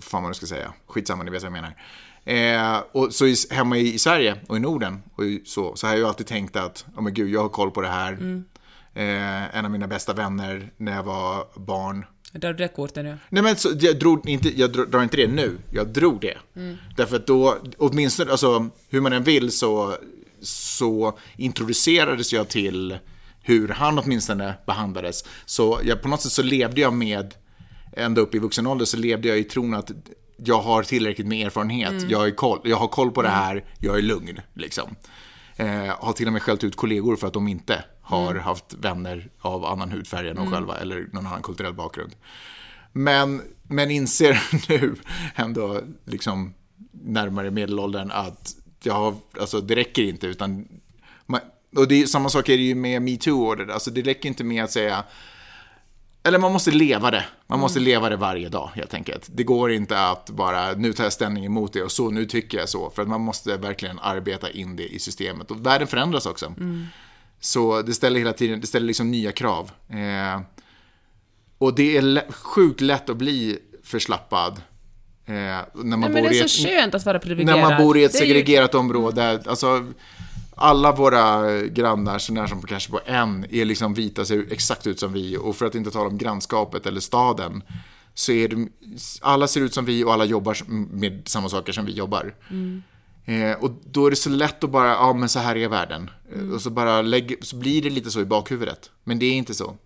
fan vad jag ska säga, skitsamma, ni vet vad jag menar. Eh, och så i, hemma i, i Sverige och i Norden och i, så, så har jag ju alltid tänkt att, oh men gud, jag har koll på det här. Eh, en av mina bästa vänner när jag var barn. Där du det kortet nu. Nej men så, jag, drog inte, jag drar drar inte det nu, jag drog det. Därför att då, åtminstone, alltså hur man än vill så, så introducerades jag till hur han åtminstone behandlades. Så jag, på något sätt så levde jag med, ända upp i vuxen ålder, så levde jag i tron att jag har tillräckligt med erfarenhet, jag, är koll, jag har koll på det här, jag är lugn. Liksom. Eh, har till och med skällt ut kollegor för att de inte har haft vänner av annan hudfärg än de själva eller någon annan kulturell bakgrund. Men, men inser nu ändå liksom närmare medelåldern att jag har, alltså, det räcker inte utan man, och det är, samma sak är det ju med metoo och det där. Alltså det räcker inte med att säga eller man måste leva det. Man måste leva det varje dag helt enkelt. Det går inte att bara, nu tar jag ställning emot det och så, nu tycker jag så. För att man måste verkligen arbeta in det i systemet. Och världen förändras också. Så det ställer hela tiden, det ställer liksom nya krav. Eh, och det är lä- sjukt lätt att bli förslappad. Eh, när man Nej, men bor det i är ett, så skönt att vara privilegierad. när man bor i ett är ju- segregerat område. Alltså, alla våra grannar, så när som på kanske på en, är liksom vita, ser exakt ut som vi. Och för att inte tala om grannskapet eller staden, så är det, alla ser ut som vi och alla jobbar med samma saker som vi jobbar. Eh, och då är det så lätt att bara, ja men så här är världen. Eh, Och så bara lägg, så blir det lite så i bakhuvudet. Men det är inte så.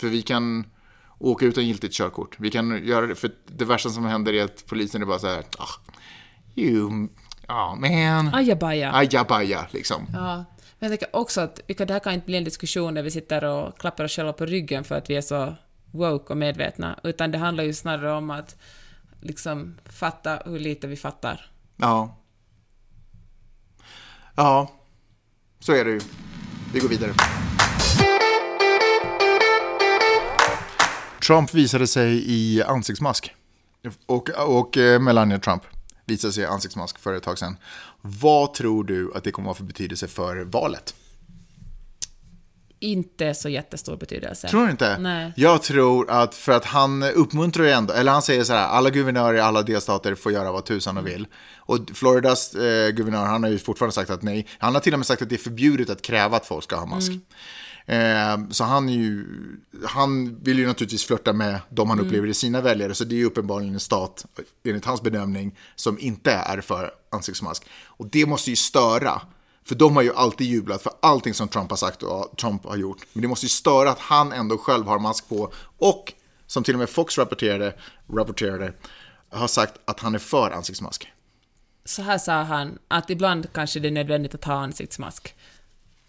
För vi kan åka utan giltigt körkort. Vi kan göra det, för det värsta som händer är att polisen är bara så här, ah, you, ah man, Ajabaja. ajabaja liksom. Ja. Men jag tänker också att vi kan, det här kan inte bli en diskussion där vi sitter och klappar oss själva på ryggen för att vi är så woke och medvetna, utan det handlar ju snarare om att liksom fatta hur lite vi fattar. Ja. Ja, så är det ju. Vi går vidare. Trump visade sig i ansiktsmask. Och, och eh, Melania Trump visade sig ansiktsmask för ett tag sedan. Vad tror du att det kommer att ha för betydelse för valet? Inte så jättestor betydelse. Tror du inte? Nej. Jag tror att för att han uppmuntrar ju ändå, eller han säger så här, alla guvernörer i alla delstater får göra vad tusan de vill. Och Floridas eh, guvernör, han har ju fortfarande sagt att nej. Han har till och med sagt att det är förbjudet att kräva att folk ska ha mask. Eh, så han, är ju, han vill ju naturligtvis flörta med de han upplever i sina väljare. Så det är ju uppenbarligen en stat, enligt hans bedömning, som inte är för ansiktsmask. Och det måste ju störa. För de har ju alltid jublat för allting som Trump har sagt och Trump har gjort. Men det måste ju störa att han ändå själv har mask på. Och som till och med Fox rapporterade, rapporterade har sagt att han är för ansiktsmask. Så här sa han att ibland kanske det är nödvändigt att ha ansiktsmask.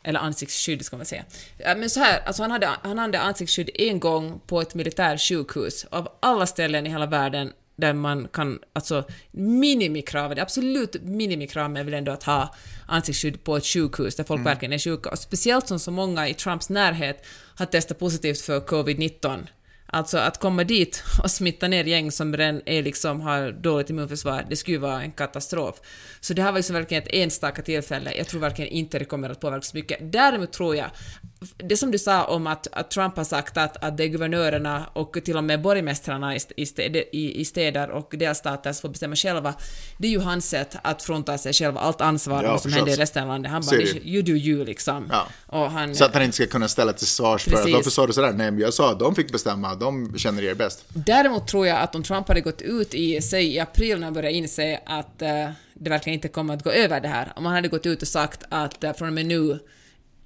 Eller ansiktsskydd ska man säga. Men så här, alltså han hade, han hade ansiktsskydd en gång på ett militärsjukhus. Av alla ställen i hela världen där man kan, alltså minimikravet, det absolut minimikravet är väl ändå att ha ansiktsskydd på ett sjukhus där folk verkligen är sjuka. Och speciellt som så många i Trumps närhet har testat positivt för covid-19. Alltså att komma dit och smitta ner gäng som redan är liksom, har dåligt immunförsvar, det skulle ju vara en katastrof. Så det här var liksom verkligen ett enstaka tillfälle. Jag tror verkligen inte det kommer att påverka så mycket. Däremot tror jag, det som du sa om att, att Trump har sagt att, att det är guvernörerna och till och med borgmästarna i, i, i, städer och delstater som får bestämma själva, det är ju hans sätt att frånta sig själv allt ansvar Ja, vad som händer i resten av landet. Han bara, you do you liksom. Ja. Och han, Så att han inte ska kunna ställa till svars för att varför sa du sådär? Nej, men jag sa att de fick bestämma, de känner er bäst. Däremot tror jag att om Trump hade gått ut i, säg i april när han började inse att eh, det verkligen inte kommer att gå över det här, om han hade gått ut och sagt att eh, från och med nu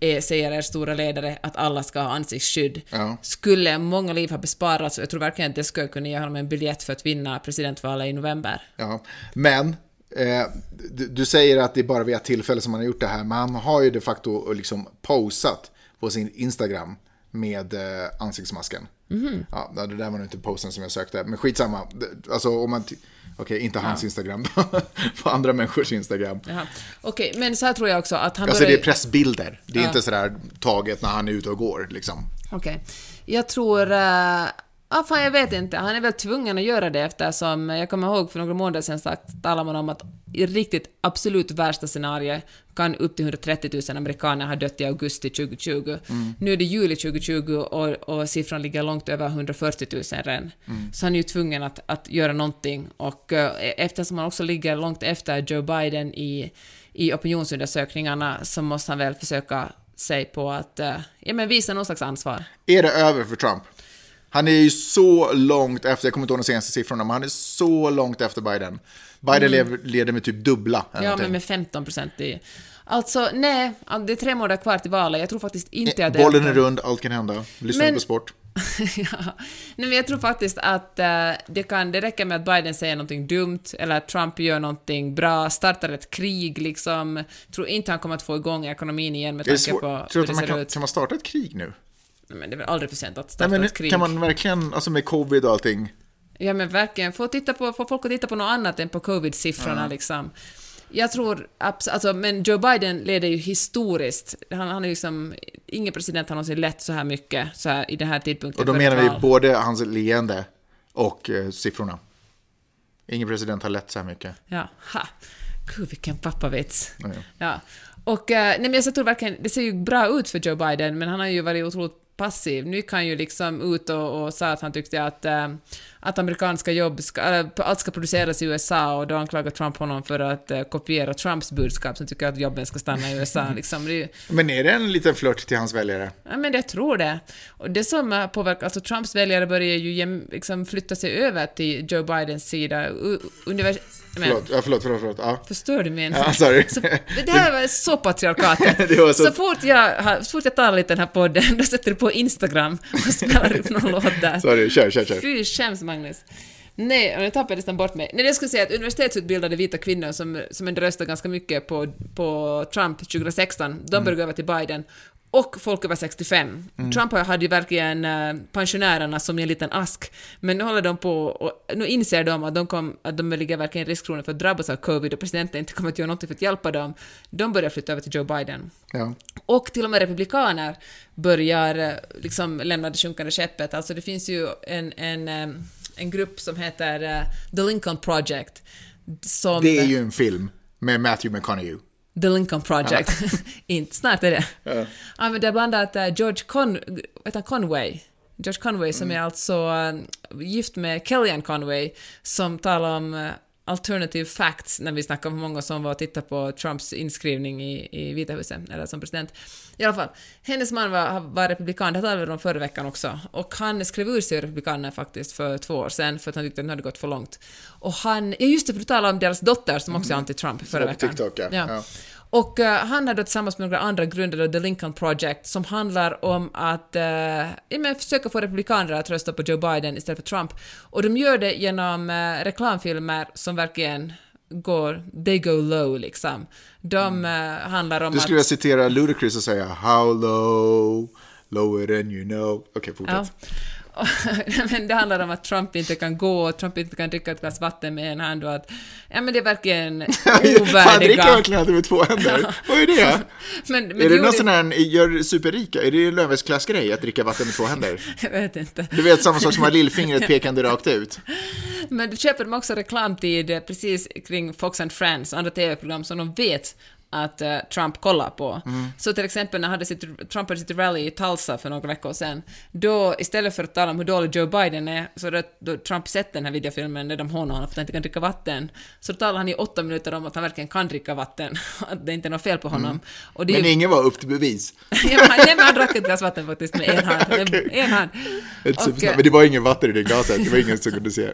är, säger er stora ledare att alla ska ha ansiktsskydd, Ja. skulle många liv ha besparats och jag tror verkligen att det skulle kunna ge honom en biljett för att vinna presidentvalet i november. Ja. Men, eh, du, du säger att det är bara vid ett tillfälle som han har gjort det här, men han har ju de facto liksom posat på sin Instagram med eh, ansiktsmasken. Mhm. Ja, det där var nog inte posten som jag sökte, men skitsamma. Det- Alltså om man... Okej, inte hans Instagram, på andra människors Instagram. Jaha. Okej, men så här tror jag också att han Alltså det börjar... är pressbilder, det är Ja. inte sådär taget när han är ute och går liksom. Okej. Jag tror... Uh, ah, fan, jag vet inte. Han är väl tvungen att göra det eftersom jag kommer ihåg för några månader sedan så talade man om att i riktigt absolut värsta scenario kan upp till 130 000 amerikaner ha dött i augusti 2020. Nu är det juli 2020 och, och siffran ligger långt över 140 000 redan. Så han är ju tvungen att, att göra någonting och eh, eftersom han också ligger långt efter Joe Biden i, i opinionsundersökningarna så måste han väl försöka sig på att eh, ja, men visa någon slags ansvar. Är det över för Trump? Han är ju så långt efter, jag kommer inte ihåg de senaste siffrorna, men han är så långt efter Biden. Biden lever, leder med typ dubbla. Mm. Ja, någonting. men med 15 procent i... Alltså, nej, det är tre månader kvar till valet. Jag tror faktiskt inte att. Eh, Bollen är rund, allt kan hända. Lyssna Men- på sport. ja. Nej, men jag tror faktiskt att eh, det, kan, det räcker med att Biden säger någonting dumt, eller att Trump gör någonting bra, startar ett krig liksom. Jag tror inte han kommer att få igång ekonomin igen med tanke på hur det ser kan, ut. kan man starta ett krig nu? Nej, men det är väl aldrig för sent att Nej, starta men ett krig. kan man verkligen, alltså med covid och allting, Ja men verkligen, få, titta på, få folk att titta på något annat än på covid-siffrorna liksom. Jag tror, abs- alltså, men Joe Biden leder ju historiskt. Han, han är liksom, ingen president har någonsin lett så här mycket så här, i den här tidpunkten. och då menar vi både hans leende och eh, siffrorna. Ingen president har lett så här mycket. Ja, ha. Gud vilken pappavits. Ja. Ja. Och, eh, nej men jag tror verkligen, det ser ju bra ut för Joe Biden, men han har ju varit otroligt passiv. Nu gick han ju liksom ut och, och sa att han tyckte att, eh, att amerikanska jobb ska, eller, allt ska produceras i USA och då anklagar Trump honom för att eh, kopiera Trumps budskap som tycker att jobben ska stanna i USA. liksom. ju, Men är det en liten flört till hans väljare? Ja, men jag tror det. Och det som påverkar, alltså Trumps väljare börjar ju liksom flytta sig över till Joe Bidens sida. Univers, Förlåt, ja, förlåt, förlåt. förlåt. Ja. Förstör du min... Ja, sorry. Så, det här var så patriarkatet. Så- så... fort jag, så fort jag talar lite i den här podden, då sätter du på Instagram och spelar upp någon låt där. Sorry, kör, kör, kör. Fy skäms, Magnus. Nej, nu tappade jag nästan bort mig. Nej, jag skulle säga att universitetsutbildade vita kvinnor som, som ändå röstade ganska mycket på, på Trump 2016, de började gå över till Biden. Och folk över 65. Trump hade ju verkligen eh, pensionärerna som i en liten ask, men nu håller de på och nu inser de att de, kom, att de ligger verkligen i riskzonen för att drabbas av covid och presidenten inte kommer att göra något för att hjälpa dem. De börjar flytta över till Joe Biden. Ja. Och till och med republikaner börjar eh, liksom lämna det sjunkande skeppet. Alltså det finns ju en, en, eh, en grupp som heter The Lincoln Project. Som, Det är ju en film med Matthew McConaughey. The Lincoln Project. Inte, snart är det. Ja. men det är bland annat eh, George Con, Conway. George Conway som är alltså eh, gift med Kellyanne Conway som talar om eh, alternative facts när vi snackar om hur många som var och tittade på Trumps inskrivning i, i Vita huset, eller som president. I alla fall, hennes man var, var republikan, det talade vi om förra veckan också, och han skrev ur sig ur republikanerna faktiskt för två år sedan för att han tyckte att det hade gått för långt. Och han, ja just det, för du talade om deras dotter som också är anti-Trump förra veckan. TikTok, ja. Ja. Och eh, han har då tillsammans med några andra grundade The Lincoln Project som handlar om att uh, försöka få republikaner att rösta på Joe Biden istället för Trump. Och de gör det genom uh, reklamfilmer som verkligen går, they go low liksom. De eh, handlar om Du skulle att... citera Ludacris och säga How low, lower than you know. Okej, fortsätt. Ja. men det handlar om att Trump inte kan gå, Trump inte kan dricka ett glas vatten med en hand och att, ja men det är verkligen Fan, dricker ovärdiga. verkligen alltid med två händer? Vad är det? men, men är det gjorde- någon sån här, gör superrika, är det en Löfvensklasgrej att dricka vatten med två händer? Jag vet inte. Du vet samma sak som att ha lillfingret pekande rakt ut. Men då köper de också reklamtid eh, precis kring Fox and Friends, andra TV-program som de vet att eh, Trump kollar på. Så till exempel när hade sitt, Trump hade sitt rally i Tulsa för några veckor sedan, då istället för att tala om hur dålig Joe Biden är, så då, då Trump sett den här videofilmen där de hånar honom för att han inte kan dricka vatten, så talar han i åtta minuter om att han verkligen kan dricka vatten, att det inte är något fel på honom. Och det Men ju- ingen var upp till bevis. Ja, men nej, men han drack ett glas vatten faktiskt med en hand. Med en hand. Och, Men det var ingen vatten i det glaset, det var ingen som kunde se.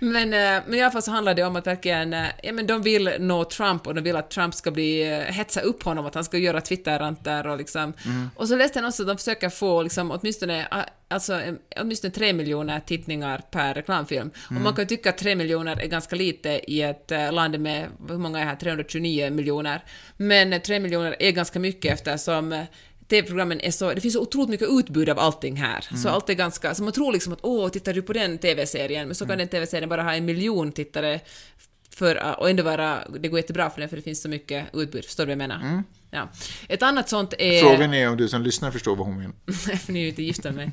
Men, eh, men i alla fall så handlar det om att verkligen, eh, ja men de vill nå Trump och de vill att Trump ska bli, eh, hetsa upp honom, att han ska göra Twitter-rantar och liksom. Och så läste jag också att de försöker få liksom åtminstone, alltså åtminstone tre miljoner tittningar per reklamfilm. Och man kan tycka att tre miljoner är ganska lite i ett land med, hur många är här, 329 miljoner. Men tre miljoner är ganska mycket eftersom TV-programmen är så, det finns så otroligt mycket utbud av allting här. Så Mm. allt är ganska, så man tror liksom att åh, tittar du på den TV-serien, men så Mm. kan den TV-serien bara ha en miljon tittare för, och ändå vara, det går jättebra för den för det finns så mycket utbud, förstår du vad jag menar? Ja. Ett annat sånt är... Mm. Frågan är om du som lyssnar förstår vad hon menar. för ni är ju inte gifta med mig.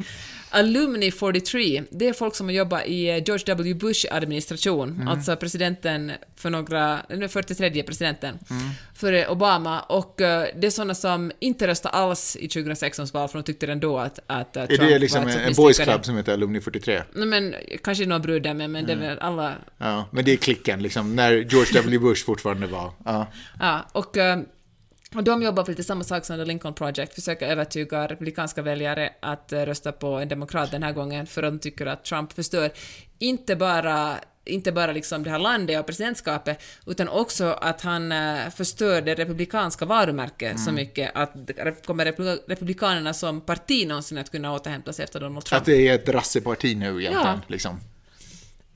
Alumni 43, det är folk som har jobbat i George W. Bush administration, Mm. alltså presidenten för några, den 43 presidenten, Mm. för Obama, och eh, det är sådana som inte röstade alls i 2016 val, för de tyckte ändå att, att eh, Är Trump det liksom var en, en boys club som heter Alumni 43? Nej, men kanske några brudar med, men det är väl alla... Ja, men det är klicken liksom, när George W. Bush fortfarande var. Ja. Ja, och, eh, och de jobbar för lite samma sak som The Lincoln Project, försöker övertyga republikanska väljare att eh, rösta på en demokrat den här gången, för de tycker att Trump förstör inte bara inte bara liksom det här landet och presidentskapet, utan också att han eh, förstör det republikanska varumärket så mycket att kommer republikanerna som parti någonsin att kunna återhämta sig efter Donald Trump. Att det är ett rasseparti nu egentligen. Ja. Liksom.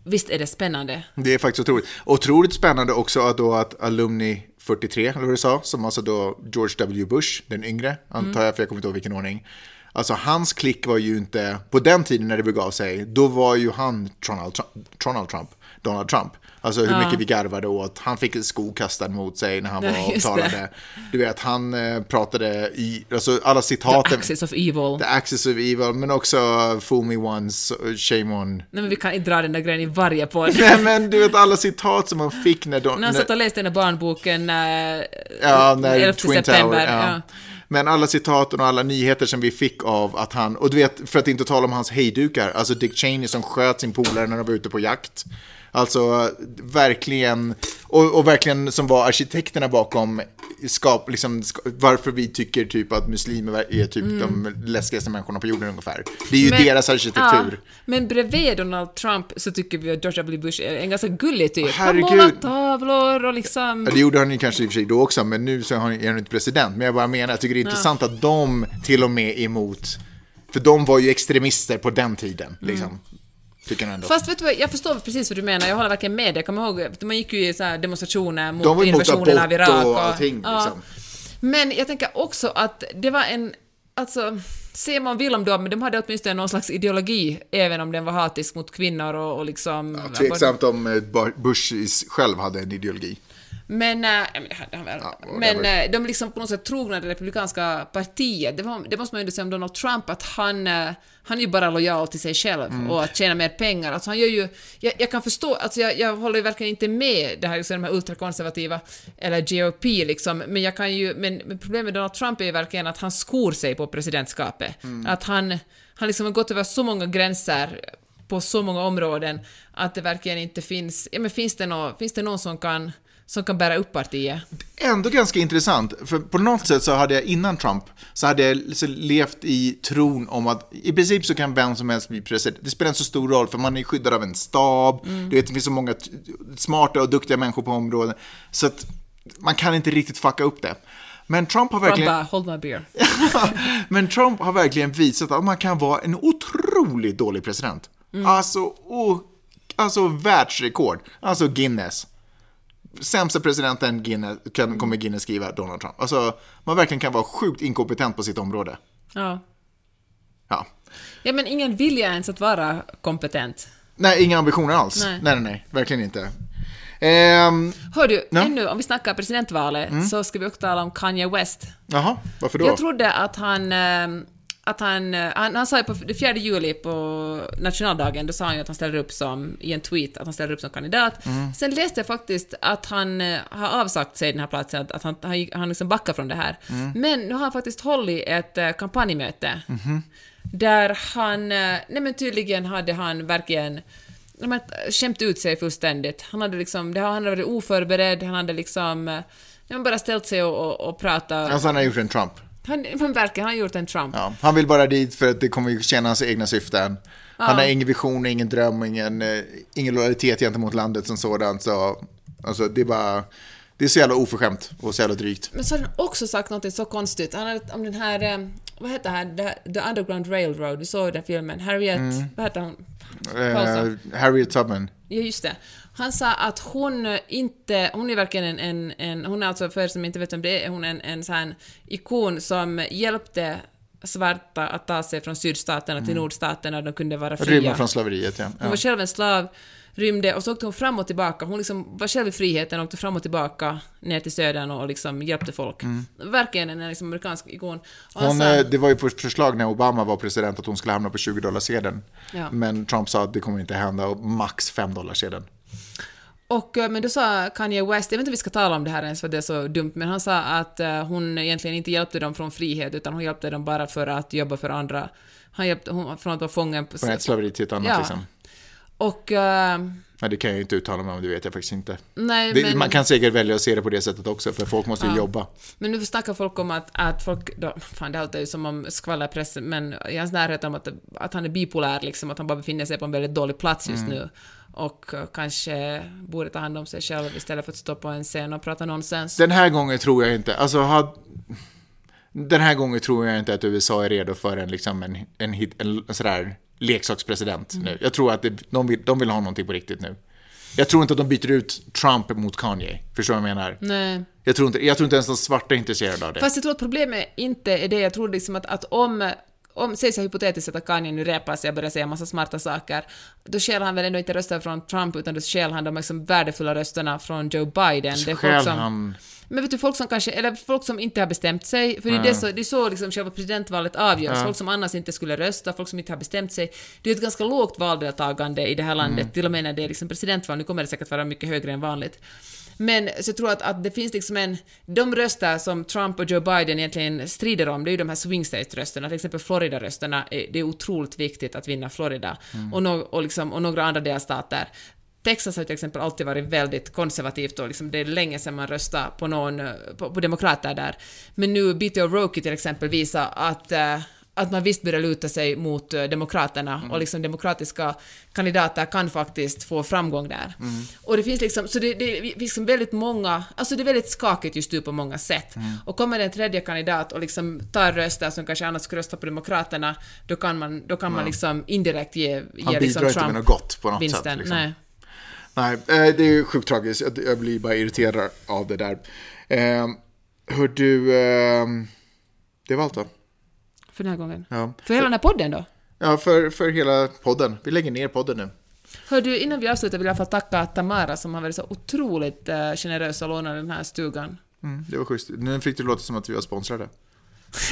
Visst är det spännande? Det är faktiskt otroligt. Otroligt spännande också att, då att Alumni 43, eller vad du sa, som alltså då George W. Bush, den yngre, antar jag, för jag kommer inte ihåg vilken ordning. Alltså hans klick var ju inte, på den tiden när det begav sig, då var ju han Donald Trump, Donald Trump, Alltså hur mycket vi garvade åt, han fick en sko kastad mot sig när han var och talade. Du vet, han eh, pratade i, alltså alla citaten. Axis of evil. The Axis of Evil, men också Fool Me Once, Shame On. Nej men vi kan inte dra den där grejen i varje podd. Nej men du vet alla citat som man fick när de... När han satt och läste den där barnboken äh, Ja, när 11 Twin september. Tower. Ja. ja. Men alla citaten och alla nyheter som vi fick av att han, och du vet, för att inte tala om hans hejdukar, alltså Dick Cheney som sköt sin polare när de var ute på jakt. Alltså verkligen, och, och verkligen som var arkitekterna bakom skap, liksom, ska, varför vi tycker typ att muslimer är typ de läskigaste människorna på jorden ungefär. Det är ju Mm. Men- deras arkitektur. Ja, men bredvid Donald Trump så tycker vi att George W. Bush är en ganska gullig typ. Han Herregud. målar tavlor och liksom... Ja, det gjorde han ju kanske i och för sig då också, men nu så är han han inte president. Men jag bara menar, jag tycker det är intressant att de till och med är emot, för de var ju extremister på den tiden, liksom. Tycker jag ändå. Fast vet du vad, jag förstår precis vad du menar, jag håller verkligen med dig. Jag kommer ihåg, man gick ju i så demonstrationer mot De var invasionen av Irak. och allting, liksom. Men jag tänker också att det var en, alltså, se man vill om dem, men de hade åtminstone någon slags ideologi, även om den var hatisk mot kvinnor och, och liksom... Tveksamt om eh, Bush själv hade en ideologi. Men, äh, men, det hade han väl. Ja, men whatever. äh, de liksom på något sätt trogna det republikanska partiet. Det, var, det måste man ju ändå säga om Donald Trump, att han, äh, han är ju bara lojal till sig själv Mm. och att tjäna mer pengar. Alltså han gör ju, jag, jag kan förstå, alltså jag, jag håller ju verkligen inte med det här, liksom, de här ultrakonservativa, eller GOP liksom, men jag kan ju, men, men problemet med Donald Trump är ju verkligen att han skor sig på presidentskapet. Mm. Att han, han liksom har gått över så många gränser på så många områden att det verkligen inte finns, ja men finns det, nå, finns det någon som kan, som kan bära upp partiet? Ändå ganska intressant, för på något sätt så hade jag innan Trump, så hade jag levt i tron om att i princip så kan vem som helst bli president. Det spelar inte så stor roll, för man är skyddad av en stab, du vet, det finns så många smarta och duktiga människor på området, så att man kan inte riktigt fucka upp det. Men Trump har Trump verkligen... bara, hold my beer. Men Trump har verkligen visat att man kan vara en otroligt dålig president. Alltså, oh, alltså världsrekord. Alltså Guinness. Sämsta presidenten Guinness, kan, kommer Guinness skriva Donald Trump. Alltså, man verkligen kan vara sjukt inkompetent på sitt område. Ja. Ja. ja, men ingen vilja ens att vara kompetent. Nej, inga ambitioner alls. Nej. Nej, nej, nej, verkligen inte. Ehm, Hör du, Ja. ännu om vi snackar presidentvalet så ska vi också tala om Kanye West. jaha, varför då? Jag trodde att han... Att han, eh, han, han sa ju på det 4 juli på nationaldagen, då sa han ju att han ställer upp som, i en tweet, att han ställer upp som kandidat. Mm. Sen läste jag faktiskt att han eh, har avsagt sig den här platsen, att, han, han, han liksom backar från det här. Mm. Men nu har han faktiskt hållit ett eh, kampanjmöte, Mhm. där han, nej men tydligen hade han verkligen de hade skämt ut sig fullständigt. Han hade liksom, det har, han hade varit oförberedd, han hade liksom, bara ställt sig och, och, och pratat. Alltså han har gjort en Trump. Han, han har gjort en Trump. Ja, han vill bara dit för att det kommer ju tjäna hans egna syften. Han har ingen vision, ingen dröm, ingen, eh, ingen lojalitet gentemot landet som sådant. Så, alltså, det är bara... Det är så jävla oförskämt och så jävla drygt. Men så har han också sagt något så konstigt. Han hade om den här, eh, vad heter The, The Underground Railroad, du såg den filmen, Harriet, Mm. vad heter hon? Eh. Harriet Tubman. Ja, just det. Han sa att hon inte, hon är verkligen en, en, en hon är alltså, för er som inte vet vem det är, hon är en, en sån här ikon som hjälpte svarta att ta sig från sydstaterna till nordstaterna, de kunde vara fria. Rymma från slaveriet, ja. Hon ja. var själv en slav, rymde och så åkte hon fram och tillbaka. Hon liksom var själv i friheten och åkte fram och tillbaka ner till södern och liksom hjälpte folk. Verkligen en liksom amerikansk ikon. Och Hon, sa- eh, det var ju ett förslag när Obama var president att hon skulle hamna på 20 dollar sedeln. Ja. Men Trump sa att det kommer inte hända och max 5 dollar sedeln. Och, eh, men då sa Kanye West, jag vet inte om vi ska tala om det här ens för det är så dumt, men han sa att eh, hon egentligen inte hjälpte dem från frihet, utan hon hjälpte dem bara för att jobba för andra. Han hjälpte hon, från att vara fången på... Från ett slaveri till ett annat Ja. liksom. Och... eh, Nej, det kan jag ju inte uttala mig om, det vet jag faktiskt inte. nej, Det, men... Man kan säkert välja att se det på det sättet också, för folk måste ju Ja. jobba. Men nu snackar folk om att, att folk, då, fan det låter ju som om skvallerpressen, men i hans närhet om att, att han är bipolär liksom, att han bara befinner sig på en väldigt dålig plats just Mm. nu. Och eh, kanske borde ta hand om sig själv istället för att stå på en scen och prata nonsens. Den här gången tror jag inte, alltså had, Den här gången tror jag inte att USA är redo för en, liksom en, en, hit, en, en sådär leksakspresident Mm. nu. Jag tror att det, de, vill, de vill ha någonting på riktigt nu. Jag tror inte att de byter ut Trump mot Kanye. Förstår du vad jag menar? Nej. Jag tror, inte, jag tror inte ens de svarta är intresserade av det. Fast jag tror att problemet inte är det, jag tror liksom att, att om om, säg så hypotetiskt att Kanye nu repar sig och börjar säga massa smarta saker, då stjäl han väl ändå inte röster från Trump, utan då stjäl han de liksom värdefulla rösterna från Joe Biden. Det är folk som, han... Men vet du, folk som kanske, eller folk som inte har bestämt sig, för det är, det så, det är så liksom själva presidentvalet avgörs, folk som annars inte skulle rösta, folk som inte har bestämt sig. Det är ett ganska lågt valdeltagande i det här landet, till och med när det är liksom presidentval, nu kommer det säkert vara mycket högre än vanligt. Men så jag tror att, att det finns liksom en... De röster som Trump och Joe Biden egentligen strider om, det är ju de här swing state-rösterna, till exempel Florida-rösterna. Det är otroligt viktigt att vinna Florida och, no, och, liksom, och några andra delstater. Texas har till exempel alltid varit väldigt konservativt och liksom det är länge sedan man röstade på någon, eh, på, på demokrater där. Men nu B.T. O'Rourke till exempel visar att eh, att man visst börjar luta sig mot eh, demokraterna och liksom demokratiska kandidater kan faktiskt få framgång där. Och det finns liksom, så det, det finns liksom väldigt många, alltså det är väldigt skakigt just nu på många sätt. Och kommer det en tredje kandidat och liksom tar röster som kanske annars skulle rösta på demokraterna, då kan man, då kan man liksom indirekt ge, Han ge bidrar liksom inte med något gott på något vinsten. sätt. Liksom. Nej. Nej, eh, det är ju sjukt tragiskt. Jag- blir bara irriterad av det där. Eh, Hör du, ehm, det var allt va? För den här gången. Ja. För hela den här podden då? Ja, för, för hela podden. Vi lägger ner podden nu. Hör du, innan vi avslutar vill jag fall tacka Tamara som har varit så otroligt uh, generös och lånat den här stugan. Mm, det var schysst. Nu fick det låta som att vi var sponsrade.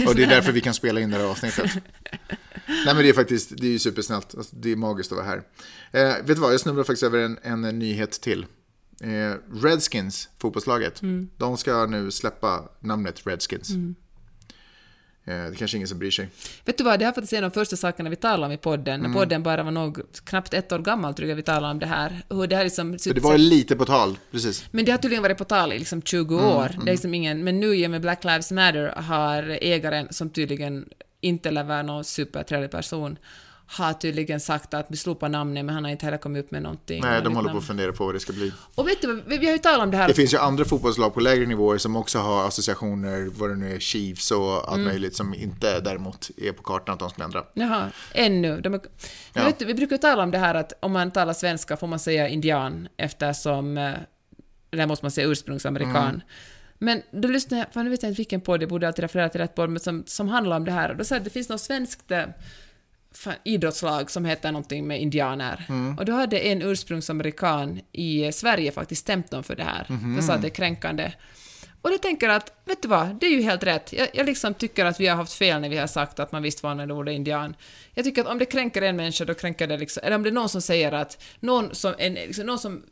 Och det är därför vi kan spela in det här avsnittet. Nej men det är faktiskt, det är ju supersnällt. Alltså, det är magiskt att vara här. Eh, vet du vad, jag snubblade faktiskt över en, en nyhet till. Eh, Redskins, fotbollslaget, de ska nu släppa namnet Redskins. Eh, det är kanske ingen som bryr sig. Vet du vad, det här är faktiskt en av de första sakerna vi talade om i podden. Mm. Podden bara var nog knappt ett år gammal tror jag vi talade om det här. Hur det här liksom... Det var lite på tal, precis. Men det har tydligen varit på tal i liksom 20 Mm, år. Det är liksom ingen, men nu i och med Black Lives Matter har ägaren, som tydligen inte lär vara någon supertrevlig person, har tydligen sagt att vi slopar namnet, men han har inte heller kommit upp med någonting. Nej, de håller på att fundera på vad det ska bli. Och vet du vi, vi har ju talat om det här. Det finns ju andra fotbollslag på lägre nivåer som också har associationer, vad det nu är, Chiefs och allt Mm. möjligt som inte däremot är på kartan att de ska ändra. Jaha, ännu. De är, Ja. vet du, vi brukar tala om det här att om man talar svenska får man säga indian eftersom, eh, där måste man säga ursprungsamerikan. Mm. Men då lyssnade jag, för nu vet jag inte vilken podd, jag borde alltid referera till rätt podd, men som, som handlar om det här. Och då sa att det finns något svenskt eh, fan, idrottslag som heter någonting med indianer. Mm. Och då hade en ursprungsamerikan i Sverige faktiskt stämt dem för det här. Mhm. För sa att det är kränkande. Och jag tänker att, vet du vad, det är ju helt rätt. Jag, jag liksom tycker att vi har haft fel när vi har sagt att man visst när ordet indian. Jag tycker att om det kränker en människa, då kränker det liksom, eller om det är någon som säger att, någon som, en, liksom, någon som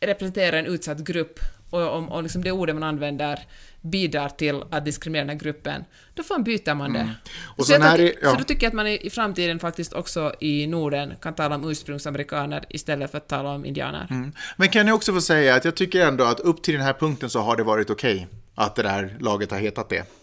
representerar en utsatt grupp och om och liksom det ordet man använder bidrar till att diskriminera den här gruppen, då fan byter man det. Mm. Och så, jag tycker, ja. så då tycker jag att man i, i framtiden faktiskt också i Norden kan tala om ursprungsamerikaner istället för att tala om indianer. Mm. Men kan jag också få säga att jag tycker ändå att upp till den här punkten så har det varit okej att det där laget har hetat det.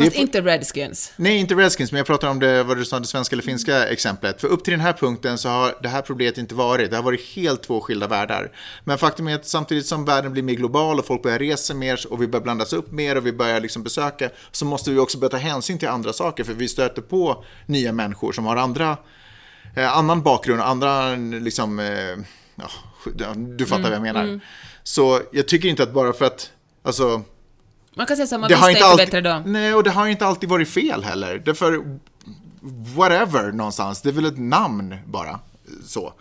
Är Fast för- inte Redskins. Nej, inte Redskins, men jag pratar om det, vad du sa, det svenska eller finska exemplet. För upp till den här punkten så har det här problemet inte varit. Det har varit helt två skilda världar. Men faktum är att samtidigt som världen blir mer global och folk börjar resa mer och vi börjar blandas upp mer och vi börjar liksom besöka så måste vi också börja ta hänsyn till andra saker för vi stöter på nya människor som har andra, eh, annan bakgrund andra liksom, eh, ja, du fattar vad jag menar. Så jag tycker inte att bara för att, alltså Man kan säga så man det visste inte alltid, bättre då. Nej, och det har inte alltid varit fel heller. Därför, whatever någonstans, det är väl ett namn bara. Så.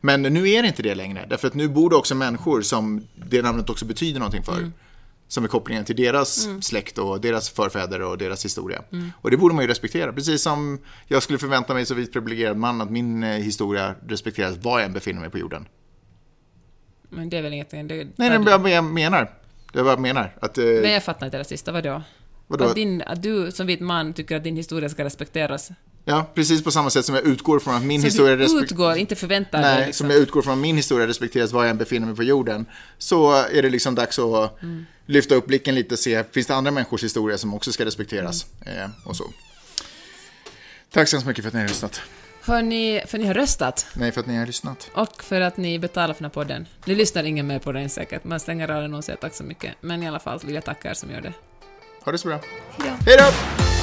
Men nu är det inte det längre, därför att nu bor det också människor som det namnet också betyder någonting för. Mm. Som är kopplingen till deras släkt och deras förfäder och deras historia. Mm. Och det borde man ju respektera. Precis som jag skulle förvänta mig som vit privilegierad man att min eh, historia respekteras var jag än befinner mig på jorden. Men det är väl ingenting... Det, Nej, nej, men jag- jag menar. Det är vad jag menar. Att, eh, Men jag fattar inte det sista, vadå? Vadå? Att, din, att du som vit man tycker att din historia ska respekteras. Ja, precis på samma sätt som jag utgår från att min Så historia respek- utgår, inte förväntar dig Nej, liksom. som jag utgår från att min historia respekteras var jag än befinner mig på jorden. Så är det liksom dags att Mm. lyfta upp blicken lite och se, finns det andra människors historia som också ska respekteras? Mm. Eh, och så. Tack så hemskt mycket för att ni har lyssnat. Hör ni, för ni har röstat. Nej, för att ni har lyssnat. Och för att ni betalar för den här podden. Nu lyssnar ingen mer på den säkert, man stänger radion och säger tack så mycket. Men i alla fall vill jag tacka er som gör det. Ha det så bra. Hej då!